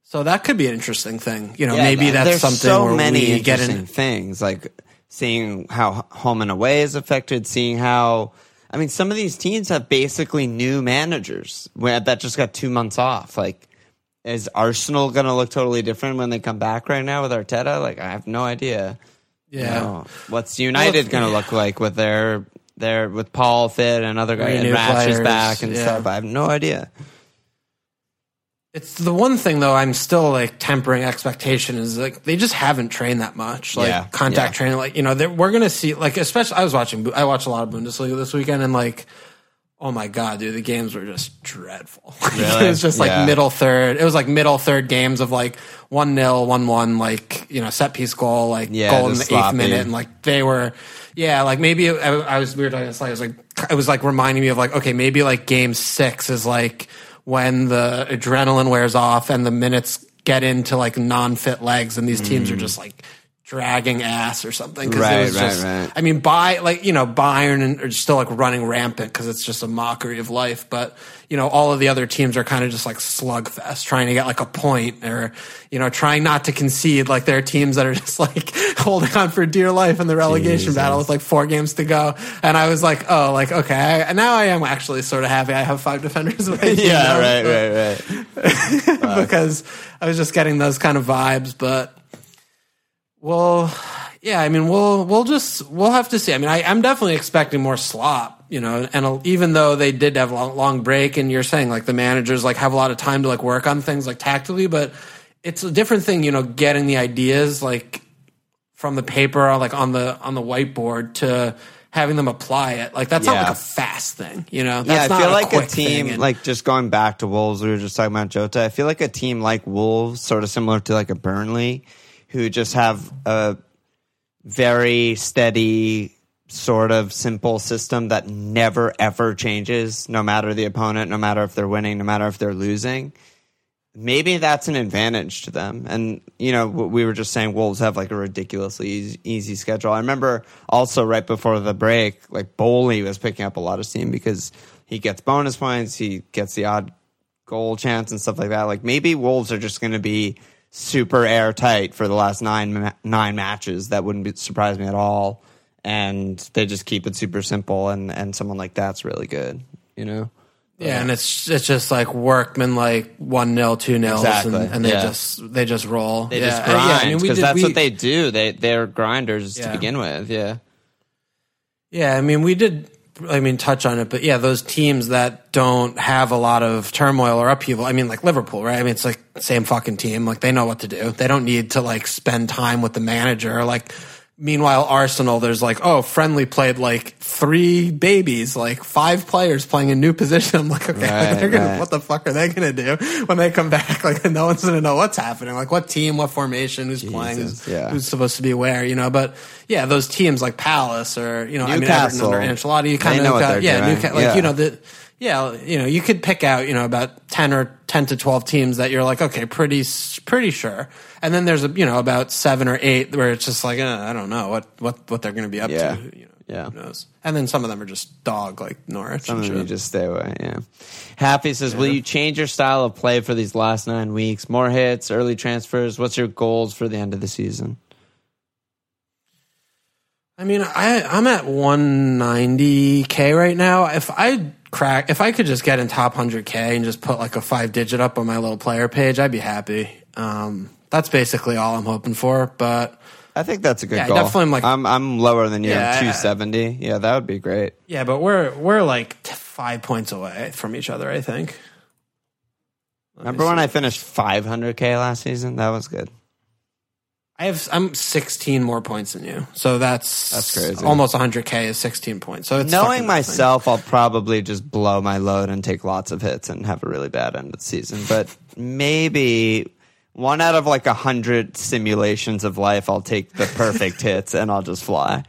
So that could be an interesting thing. You know Yeah, maybe th- that's something so where many we get in things like seeing how home and away is affected seeing how i mean some of these teams have basically new managers that just got two months off. Like is arsenal going to look totally different when they come back right now with arteta? Like i have no idea. Yeah. No. what's united Well, going to look like with their their with paul fit and other guys and Rash is back and yeah. stuff i have no idea It's the one thing though I'm still like tempering expectation is like they just haven't trained that much like Yeah, contact yeah. training like you know we're gonna see like especially I was watching I watched a lot of Bundesliga this weekend and like oh my god dude the games were just dreadful [laughs] Really? it was just like Yeah. middle third it was like middle third games of like one nil one one like you know set piece goal like goal in the just eighth minute and like they were yeah like maybe I, I was we were talking this like, it was like it was like reminding me of like okay maybe like game six is like when the adrenaline wears off and the minutes get into like non-fit legs and these teams are just like dragging ass or something 'Cause it Mm. Right, was right, just- right. I mean, by like you know, Bayern and are still like running rampant because it's just a mockery of life. But you know, all of the other teams are kind of just like slugfest, trying to get like a point or you know, trying not to concede. Like there are teams that are [laughs] just like holding on for dear life in the relegation Jesus. battle with like four games to go. And I was like, oh, like okay, I, now I am actually sort of happy I have five defenders. in my team yeah now. right right right [laughs] because I was just getting those kind of vibes. But well, yeah, I mean, we'll we'll just we'll have to see. I mean, I, I'm definitely expecting more slop, you know. And even though they did have a long, long break, and you're saying like the managers like have a lot of time to like work on things like tactically, but it's a different thing, you know, getting the ideas like from the paper or like on the on the whiteboard to having them apply it. Like that's not like a fast thing, you know. Yeah, I feel like a team, and- like just going back to Wolves, we were just talking about Jota. I feel like a team like Wolves, sort of similar to like a Burnley, who just have a very steady, sort of simple system that never ever changes, no matter the opponent, no matter if they're winning, no matter if they're losing. Maybe that's an advantage to them. And, you know, we were just saying Wolves have like a ridiculously easy, easy schedule. I remember also right before the break, like Boly was picking up a lot of steam because he gets bonus points, he gets the odd goal chance and stuff like that. Like maybe Wolves are just going to be super airtight for the last nine nine matches. That wouldn't be, surprise me at all. And they just keep it super simple, and and someone like that's really good. You know. Yeah, and it's it's just like workman like one nil, two nils, Exactly, and, and they yeah. just they just roll. They yeah. just grind yeah, I mean, because that's we- what they do. They they're grinders to begin with. Yeah. Yeah, I mean, we did. I mean, touch on it, but yeah, those teams that don't have a lot of turmoil or upheaval. I mean, like Liverpool, right? I mean, it's like same fucking team. Like they know what to do. They don't need to like spend time with the manager. Like, meanwhile, Arsenal, there's like, oh, friendly played like three babies, like five players playing a new position. [laughs] I'm like, okay, [laughs] Right, they're gonna. right. What the fuck are they gonna do when they come back? [laughs] Like, no one's gonna know what's happening. Like, what team, what formation, who's playing, who's, yeah. who's supposed to be where, you know? But yeah, those teams like Palace or you know, I mean, Newcastle. Everton under Ancelotti, you kind of know what got, they're yeah, doing. Newcastle, like Yeah. you know the Yeah, you know, you could pick out, you know, about 10 or 10 to 12 teams that you're like, okay, pretty pretty sure. And then there's a, you know, about 7 or 8 where it's just like, uh, I don't know what what what they're going to be up Yeah. to, you know. Yeah. Who knows? And then some of them are just dog like Norwich. Some and of you just stay away. Yeah. Happy says, "Will you change your style of play for these last nine weeks? More hits, early transfers. What's your goals for the end of the season?" I mean, I I'm at 190k right now. If I crack, if I could just get in top 100k and just put like a five digit up on my little player page, I'd be happy. Um, that's basically all I'm hoping for. But I think that's a good Yeah, goal. definitely am like- I'm I'm lower than you. Yeah, I- I'm 270. Yeah, that would be great. yeah, but we're we're like t- five points away from each other. I think. Remember when I finished 500k last season? That was good. I have I'm 16 more points than you, so that's That's crazy. Almost 100k is 16 points. So it's Knowing myself, I'll probably just blow my load and take lots of hits and have a really bad end of the season. But maybe one out of like a hundred simulations of life, I'll take the perfect [laughs] hits and I'll just fly.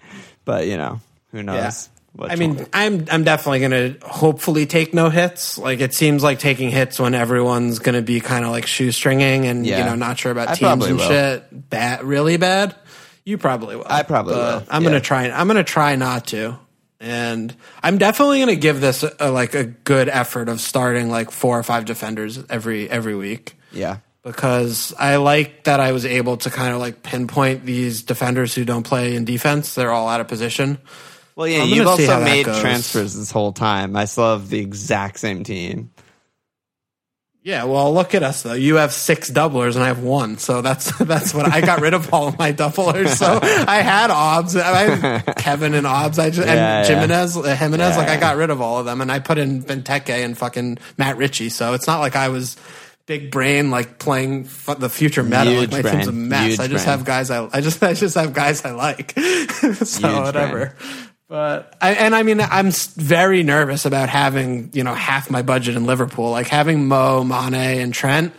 But you know, who knows? Yeah. I mean. I'm I'm definitely gonna hopefully take no hits. Like it seems like taking hits when everyone's gonna be kind of like shoestringing and you know not sure about I teams probably and will. shit. Bad, really bad. You probably will. I probably But will, I'm yeah. gonna try. I'm gonna try not to. And I'm definitely gonna give this a, like a good effort of starting like four or five defenders every every week yeah, because I like that I was able to kind of like pinpoint these defenders who don't play in defense. They're all out of position. Well, yeah. I'm You've gonna see how also made transfers this whole time. I still have the exact same team. Yeah, well, look at us though. You have six doublers and I have one, so that's [laughs] that's what I got rid of all of my doublers. So [laughs] I had Obs, I had Kevin and Obs, I just Yeah, yeah. and Jimenez, uh, Jimenez. Yeah, like I got rid of all of them, and I put in Benteke and fucking Matt Ritchie. So it's not like I was big brain like playing the future meta. Huge like my team's a mess. Huge I just brain. have guys. I I just [laughs] I just have guys I like. so Huge whatever. But I, and I mean, I'm very nervous about having you know half my budget in Liverpool, like having Mo, Mane, and Trent.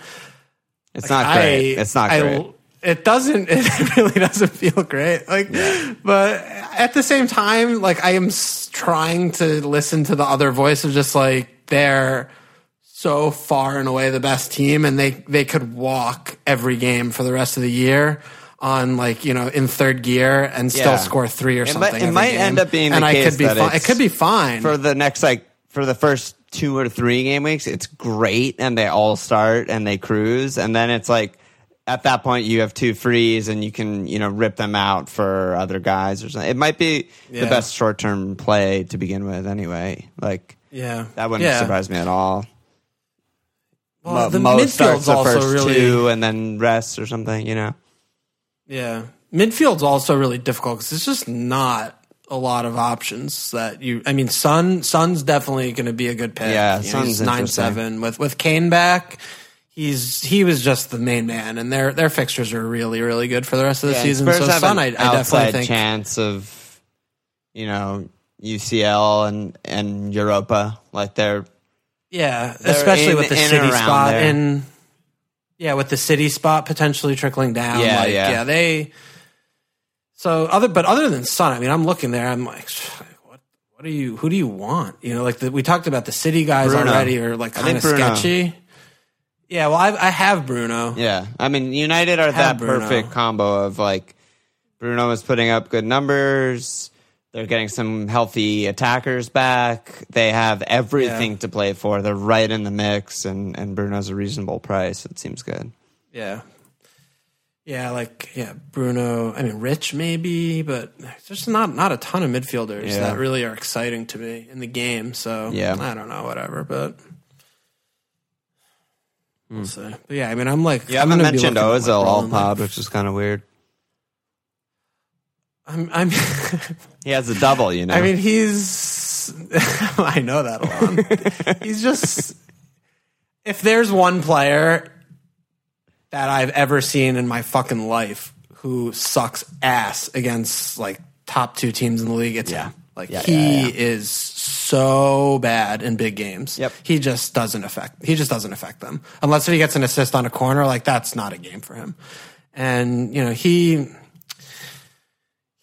It's not great. I- it's not I- great. It doesn't. [laughs] It really doesn't feel great. Like, but at the same time, like I am trying to listen to the other voice of just like they're so far and away the best team, and they they could walk every game for the rest of the year on like you know in third gear and still Yeah. score three or It something. might- it every might game. end up being the and I case could be that fine. It could be fine. for the next like for the first two or three game weeks, it's great and they all start and they cruise, and then it's like at that point you have two frees and you can you know rip them out for other guys or something. It might be the Yeah. best short term play to begin with, anyway. Like yeah, that wouldn't yeah. surprise me at all. Well, Mo- the Mo starts midfield's the also first really two and then rests or something. You know, Yeah. Midfield's also really difficult because it's just not a lot of options that you. I mean, Son Son's definitely going to be a good pick. Yeah, You know, he's nine seven with with Kane back. He's he was just the main man, and their their fixtures are really really good for the rest of the Yeah, season. So Son, I, I definitely think. chance of you know UCL and and Europa like they're Yeah, especially in- with the city spot there. in. Yeah, with the city spot potentially trickling down. Yeah, like, yeah. yeah, they. So other, but other than Son, I mean, I'm looking there. I'm like, what? What do you? Who do you want? You know, like the, we talked about the city guys Bruno. already, are like kind of sketchy. Yeah, well, I, I have Bruno. Yeah, I mean, United are that Bruno. perfect combo of like Bruno is putting up good numbers. They're getting some healthy attackers back. They have everything Yeah. to play for. They're right in the mix, and and Bruno's a reasonable price. It seems good. Yeah. Yeah, like yeah, Bruno. I mean, Rich maybe, but there's not not a ton of midfielders Yeah. that really are exciting to me in the game. So Yeah. I don't know, whatever. But we'll hmm. see. But yeah, I mean, I'm like, yeah, I'm haven't mentioned Ozil all pod, which is kind of weird. I'm, I'm [laughs] He has a double, you know. I mean, he's. [laughs] I know that Alon. he's just. If there's one player that I've ever seen in my fucking life who sucks ass against like top two teams in the league, it's Yeah. him. Like Yeah, he yeah, is so bad in big games. Yep. He just doesn't affect. He just doesn't affect them unless if he gets an assist on a corner. Like that's not a game for him. And you know he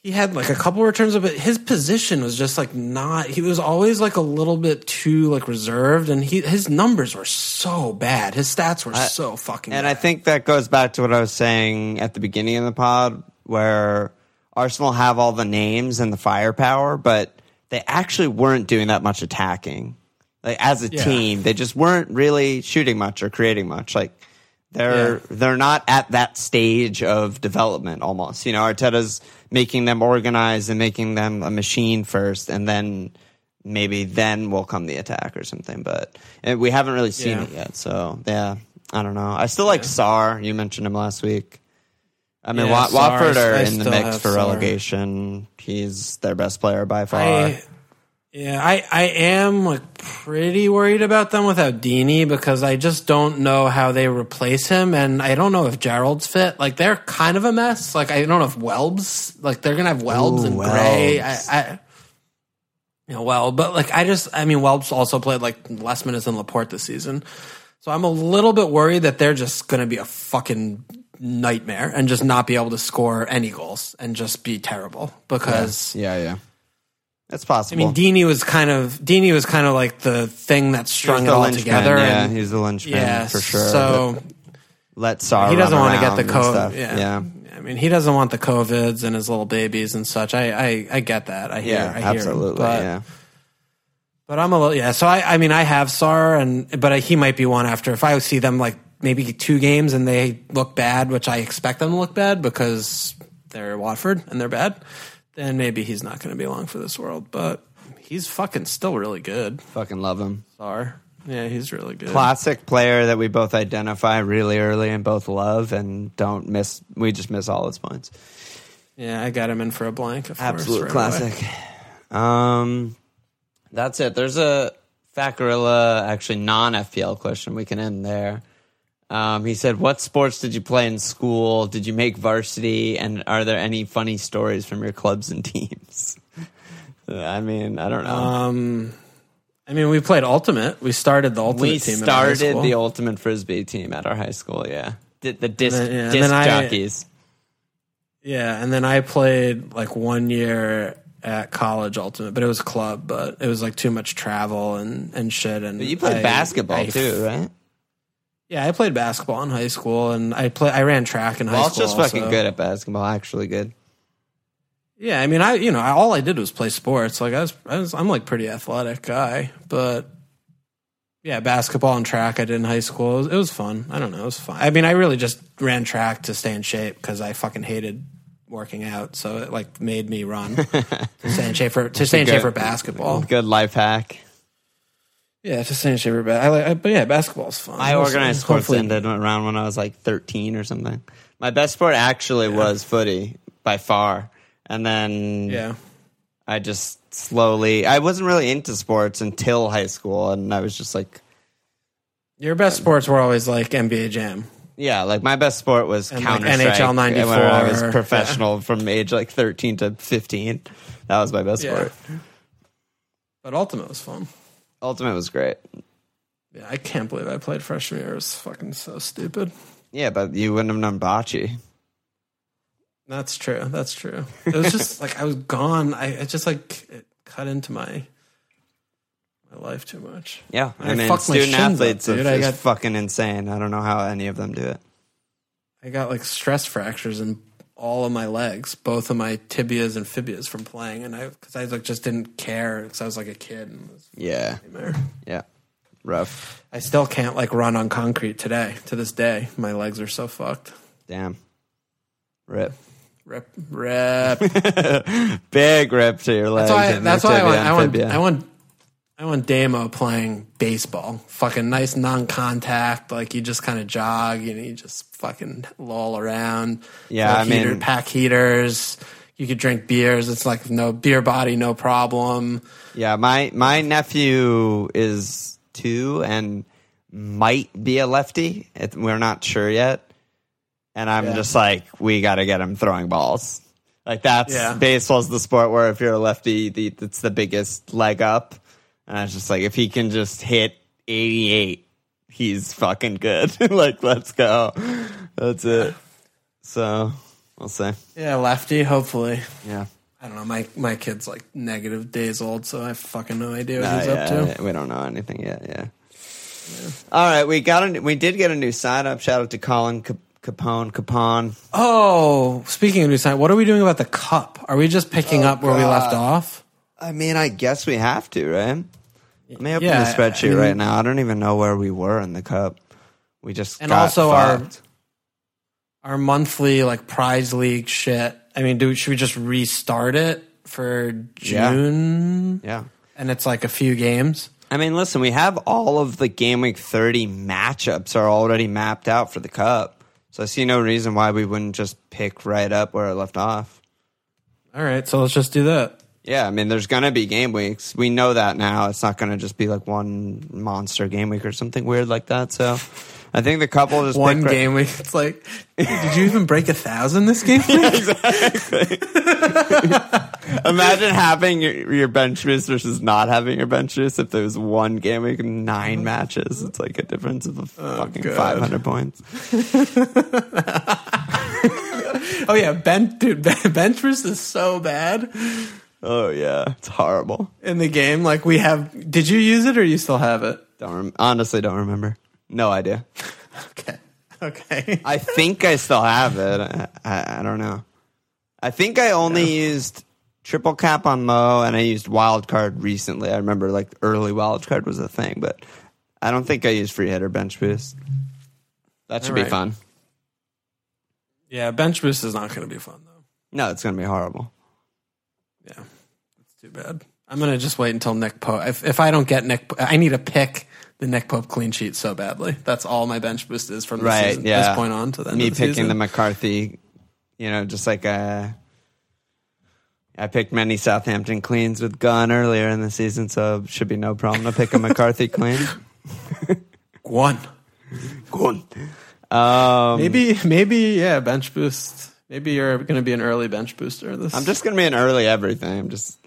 he had like a couple returns, but his position was just like not. He was always like a little bit too like reserved, and he his numbers were so bad. His stats were so fucking. And bad. I think that goes back to what I was saying at the beginning of the pod, where Arsenal have all the names and the firepower, but they actually weren't doing that much attacking. Like as a Yeah. team, they just weren't really shooting much or creating much. Like they're Yeah. they're not at that stage of development almost. You know, Arteta's making them organized and making them a machine first and then maybe then will come the attack or something. But eh, we haven't really seen Yeah. it yet. So yeah, I don't know. I still like Sarr. You mentioned him last week. I mean, Yeah, Watford are I in the mix for Sarr. relegation. He's their best player by far. I, yeah, I, I am like pretty worried about them without Deeney because I just don't know how they replace him, and I don't know if Gerald's fit. Like they're kind of a mess. Like I don't know if Welbs, like they're gonna have Welbs Ooh, and Gray. I, Welbs. I, you know, well, but like I just, I mean, Welbs also played like less minutes than Laporte this season, so I'm a little bit worried that they're just gonna be a fucking nightmare and just not be able to score any goals and just be terrible because. yeah, yeah. That's possible. I mean, Deeney was kind of Deeney was kind of like the thing that strung it all together. Yeah, and, he's the linchpin yeah, for sure. So let Sarr. he doesn't want to get the COVID. Yeah. yeah. I mean, he doesn't want the covids and his little babies and such. I I, I get that. I hear. Yeah, I hear him. absolutely. But, yeah, but I'm a little yeah. So I I mean I have Sarr and but he might be one after if I see them like maybe two games and they look bad, which I expect them to look bad because they're Watford and they're bad. Then maybe he's not going to be long for this world, but he's fucking still really good. fucking love him. Sarr. Yeah, he's really good. Classic player that we both identify really early and both love and don't miss. We just miss all his points. Yeah, I got him in for a blank. Of Absolute course, right away. classic. Um, that's it. There's a Fat Gorilla, actually non FPL question. We can end there. Um, he said, "What sports did you play in school? Did you make varsity? And are there any funny stories from your clubs and [laughs] teams?" I mean, I don't know. Um, I mean, we played ultimate. We started the ultimate we team. high started the ultimate frisbee team at our high school. Yeah, the, the disc, then- yeah, and disc then I- jockeys. yeah, and then I played like one year at college ultimate, but it was club. But it was like too much travel and and shit. And But you played I- basketball I- too, right? Yeah, I played basketball in high school, and I play. I ran track in high school. Well, it's school. just fucking good at basketball. Actually, good. Yeah, I mean, I you know, I, all I did was play sports. Like I was, I was, I'm like pretty athletic guy, but yeah, basketball and track I did in high school. It was, it was fun. I don't know, it was fun. I mean, I really just ran track to stay in shape because I fucking hated working out, so it like made me run [laughs] to stay in shape for to stay in shape for basketball. Good life hack. Yeah, stay in shape for ba- I but yeah, basketball's fun. I organized sports Hopefully- ended around when I was like 13 or something. My best sport actually was footy by far. And then Yeah, I just slowly, I wasn't really into sports until high school. And I was just like, your best sports were always like NBA Jam. yeah, like my best sport was And, like, Counter Strike. NHL 94, When I was professional from age like 13 to 15. That was my best Yeah. sport. But ultimate was fun. Ultimate was great. Yeah, I can't believe I played freshman year. It was fucking so stupid. Yeah, but you wouldn't have known bocce. That's true. That's true. It was just [laughs] like I was gone. I it just like it cut into my my life too much. Yeah, I I mean, fucked my student up, athletes dude. is I got- fucking insane. I don't know how any of them do it. I got like stress fractures in all of my legs, both of my tibias and fibias from playing, and I because I like just didn't care because I was like a kid. And was Yeah, a nightmare. yeah, rough. I still can't like run on concrete today. To this day, my legs are so fucked. Damn, rip. Rip, rip. [laughs] Big rip to your legs. That's why. That's why I want. I want. I want. I want Damo playing baseball. Fucking nice non-contact. Like you just kind of jog and you just fucking loll around. Yeah, Like I mean- pack heaters. You could drink beers. It's like no beer body, no problem. Yeah, my my nephew is two and might be a lefty. It, we're not sure yet. And I'm Yeah. just like, we got to get him throwing balls. Like that's Yeah. baseball's the sport where if you're a lefty, the, it's the biggest leg up. And I was just like, if he can just hit 88, he's fucking good. [laughs] like, let's go. That's it. So we'll see. Yeah, lefty. Hopefully. Yeah. I don't know. My my kid's like negative days old, so I have fucking no idea what Uh, he's yeah, up to. yeah, we don't know anything yet. Yeah. All right, we got a, we did get a new sign up. Shout out to Colin Cap- Capone. Capone. Oh, speaking of new sign, what are we doing about the cup? Are we just picking Oh, up where we left off? I mean, I guess we have to, right? Let me open Yeah, the spreadsheet I mean- right now. I don't even know where we were in the cup. We just And also our- fucked. Our monthly like prize league shit. I mean, do should we just restart it for Yeah. June? yeah. And it's like a few games. I mean, listen, we have all of the game week 30 matchups are already mapped out for the cup. So I see no reason why we wouldn't just pick right up where it left off. All right, so let's just do that. Yeah, I mean, there's going to be game weeks. We know that now. It's not going to just be like one monster game week or something weird like that. So I think the couple just One game week. It's like, did you even break a thousand this game? [laughs] week? Exactly. [laughs] Imagine having your, your bench boost versus not having your bench boost. If there was one game week, nine matches, it's like a difference of a oh, fucking God. 500 points. [laughs] oh yeah, bench dude, ben- bench boost is so bad Oh yeah, it's horrible. in the game. Like we have. Did you use it or you still have it? Don't rem- honestly don't remember. No idea. [laughs] Okay. Okay. I think I still have it. I, I, I don't know. I think I only used triple cap on Mo, and I used wild card recently. I remember like early wild card was a thing, but I don't think I used free hitter bench boost. That should be fun. Yeah, bench boost is not going to be fun though. No, it's gonna be horrible. Yeah, too bad. I'm gonna just wait until Nick Pope. If if I don't get Nick, I need to pick the Nick Pope clean sheet so badly. That's all my bench boost is from the Right, season, yeah. this point on to the end Me of the picking season. the McCarthy, you know, just like uh I picked many Southampton cleans with Gunn earlier in the season, so it should be no problem to pick a McCarthy [laughs] clean. one. Gunn. Um, Maybe maybe yeah, bench boost. Maybe you're gonna be an early bench booster. This I'm just gonna be an early everything. I'm just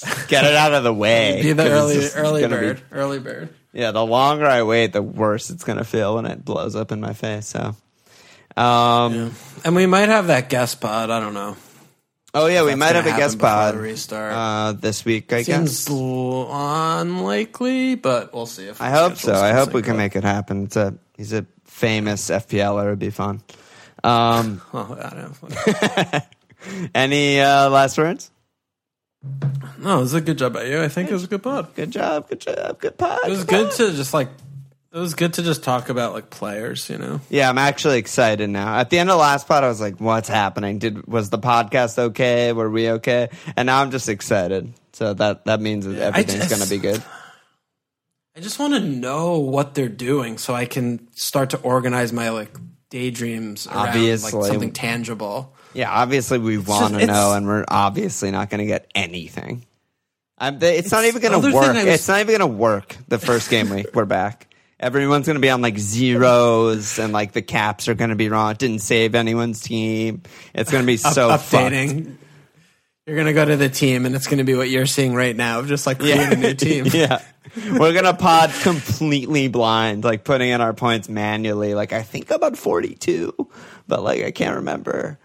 [laughs] get it out of the way. be the early early gonna be- bird. early bird. yeah, the longer I wait, the worse it's gonna feel when it blows up in my face. So, um, And we might have that guest pod. I don't know. oh yeah, we might have a guest pod restart. uh, this week. I Seems guess. unlikely, but we'll see. If I hope so. I hope we can up. make it happen. It's a he's a famous FPLer. It'd be fun. Um, [laughs] Oh, I don't [laughs] any uh, last words? No, it was a good job by you. I think it was a good pod. Good job. Good job. Good pod. It was good to just like it was good to just talk about like players, you know. Yeah, I'm actually excited now. At the end of the last pod, I was like, "What's happening? Did was the podcast okay? Were we okay?" And now I'm just excited. So that that means that everything's gonna be good. I just want to know what they're doing so I can start to organize my like daydreams around Obviously. like something tangible. Yeah, obviously we want to know, and we're obviously not going to get anything. I'm, they, it's, not even going to work. Was- it's not even going to work. The first game week, we're back. Everyone's going to be on like zeros, and like the caps are going to be wrong. It didn't save anyone's team. It's going to be so Up- fucked. updating. You're gonna go to the team, and it's gonna be what you're seeing right now, just like creating a new team. [laughs] yeah. We're gonna pod completely blind, like putting in our points manually. Like I think about forty two, but like I can't remember.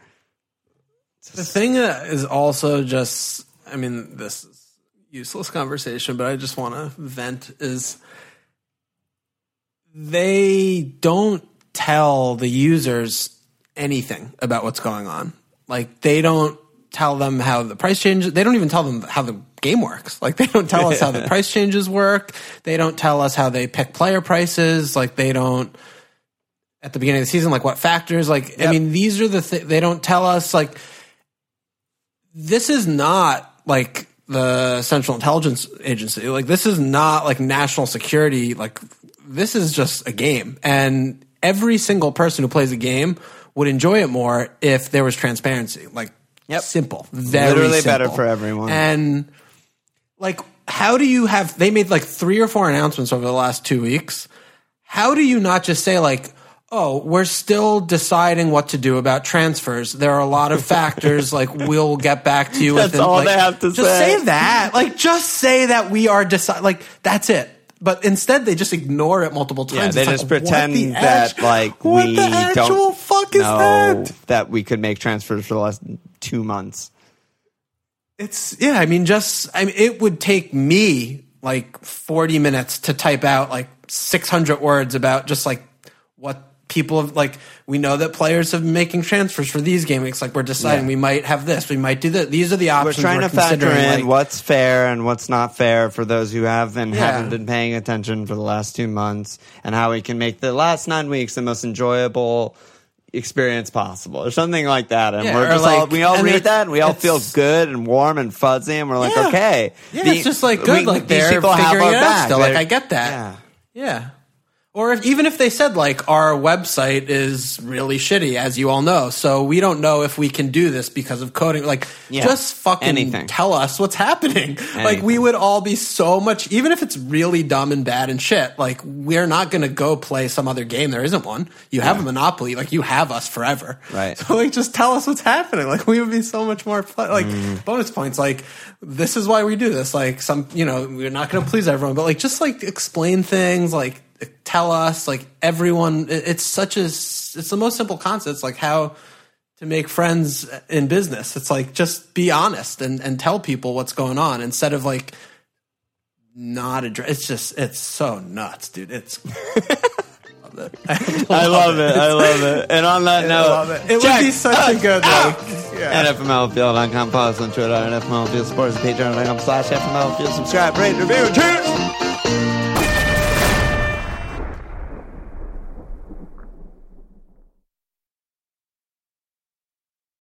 The thing that is also just, I mean, this is useless conversation, but I just want to vent is they don't tell the users anything about what's going on. Like they don't tell them how the price changes. They don't even tell them how the game works. Like they don't tell us how the [laughs] price changes work. They don't tell us how they pick player prices. Like they don't at the beginning of the season, like what factors. Like I mean, these are the th- they don't tell us like this is not like the Central Intelligence Agency. Like this is not like national security. Like this is just a game, and every single person who plays a game would enjoy it more if there was transparency. Like Yep. simple, very Literally better for everyone. And like, how do you have? They made like three or four announcements over the last two weeks. How do you not just say like? Oh, we're still deciding what to do about transfers. There are a lot of factors. [laughs] like we'll get back to you. That's within, all like, they have to just say. Just say that. Like, just say that we are decide. Like, that's it. But instead, they just ignore it multiple times. Yeah, they It's just like, pretend the that like what we the actual don't fuck is know that? that we could make transfers for the last two months. It's yeah. I mean, just I mean, it would take me like forty minutes to type out like six hundred words about just like what people have like. We know that players have been making transfers for these game weeks. Like we're deciding Yeah. we might have this, we might do that. These are the options We're trying to factor in like- what's fair and what's not fair for those who have and Yeah. haven't been paying attention for the last two months, and how we can make the last nine weeks the most enjoyable experience possible, or something like that. And Yeah, we're just all like- we all read that, and we all feel good and warm and fuzzy, and we're like, okay, Yeah, the- it's just like good. we- like these they're people have figuring our it out back. still. Like They're- I get that. Yeah. Yeah. Or if, even if they said like our website is really shitty, as you all know, so we don't know if we can do this because of coding. Like, Yeah. just fucking Anything. tell us what's happening. [laughs] Like, we would all be so much, even if it's really dumb and bad and shit. Like, we're not going to go play some other game. There isn't one. You have a monopoly. Like, you have us forever. Right. [laughs] So like, just tell us what's happening. Like, we would be so much more fun. Like, Mm. bonus points. Like, this is why we do this. Like, some, you know, we're not going to please everyone, but like, just like explain things. Like, tell us. Like, everyone. It's such a. It's the most simple concept. It's like how to make friends in business. It's like just be honest and and tell people what's going on instead of like not address. It's just it's so nuts, dude. It's. [laughs] I love it. I love it. [laughs] And on that note, it. It would be such a good like. Yeah. NFMLField.com, follow us on Twitter, NFMLField Sports, Patreon.com slash FMLField, subscribe, rate, review, cheers!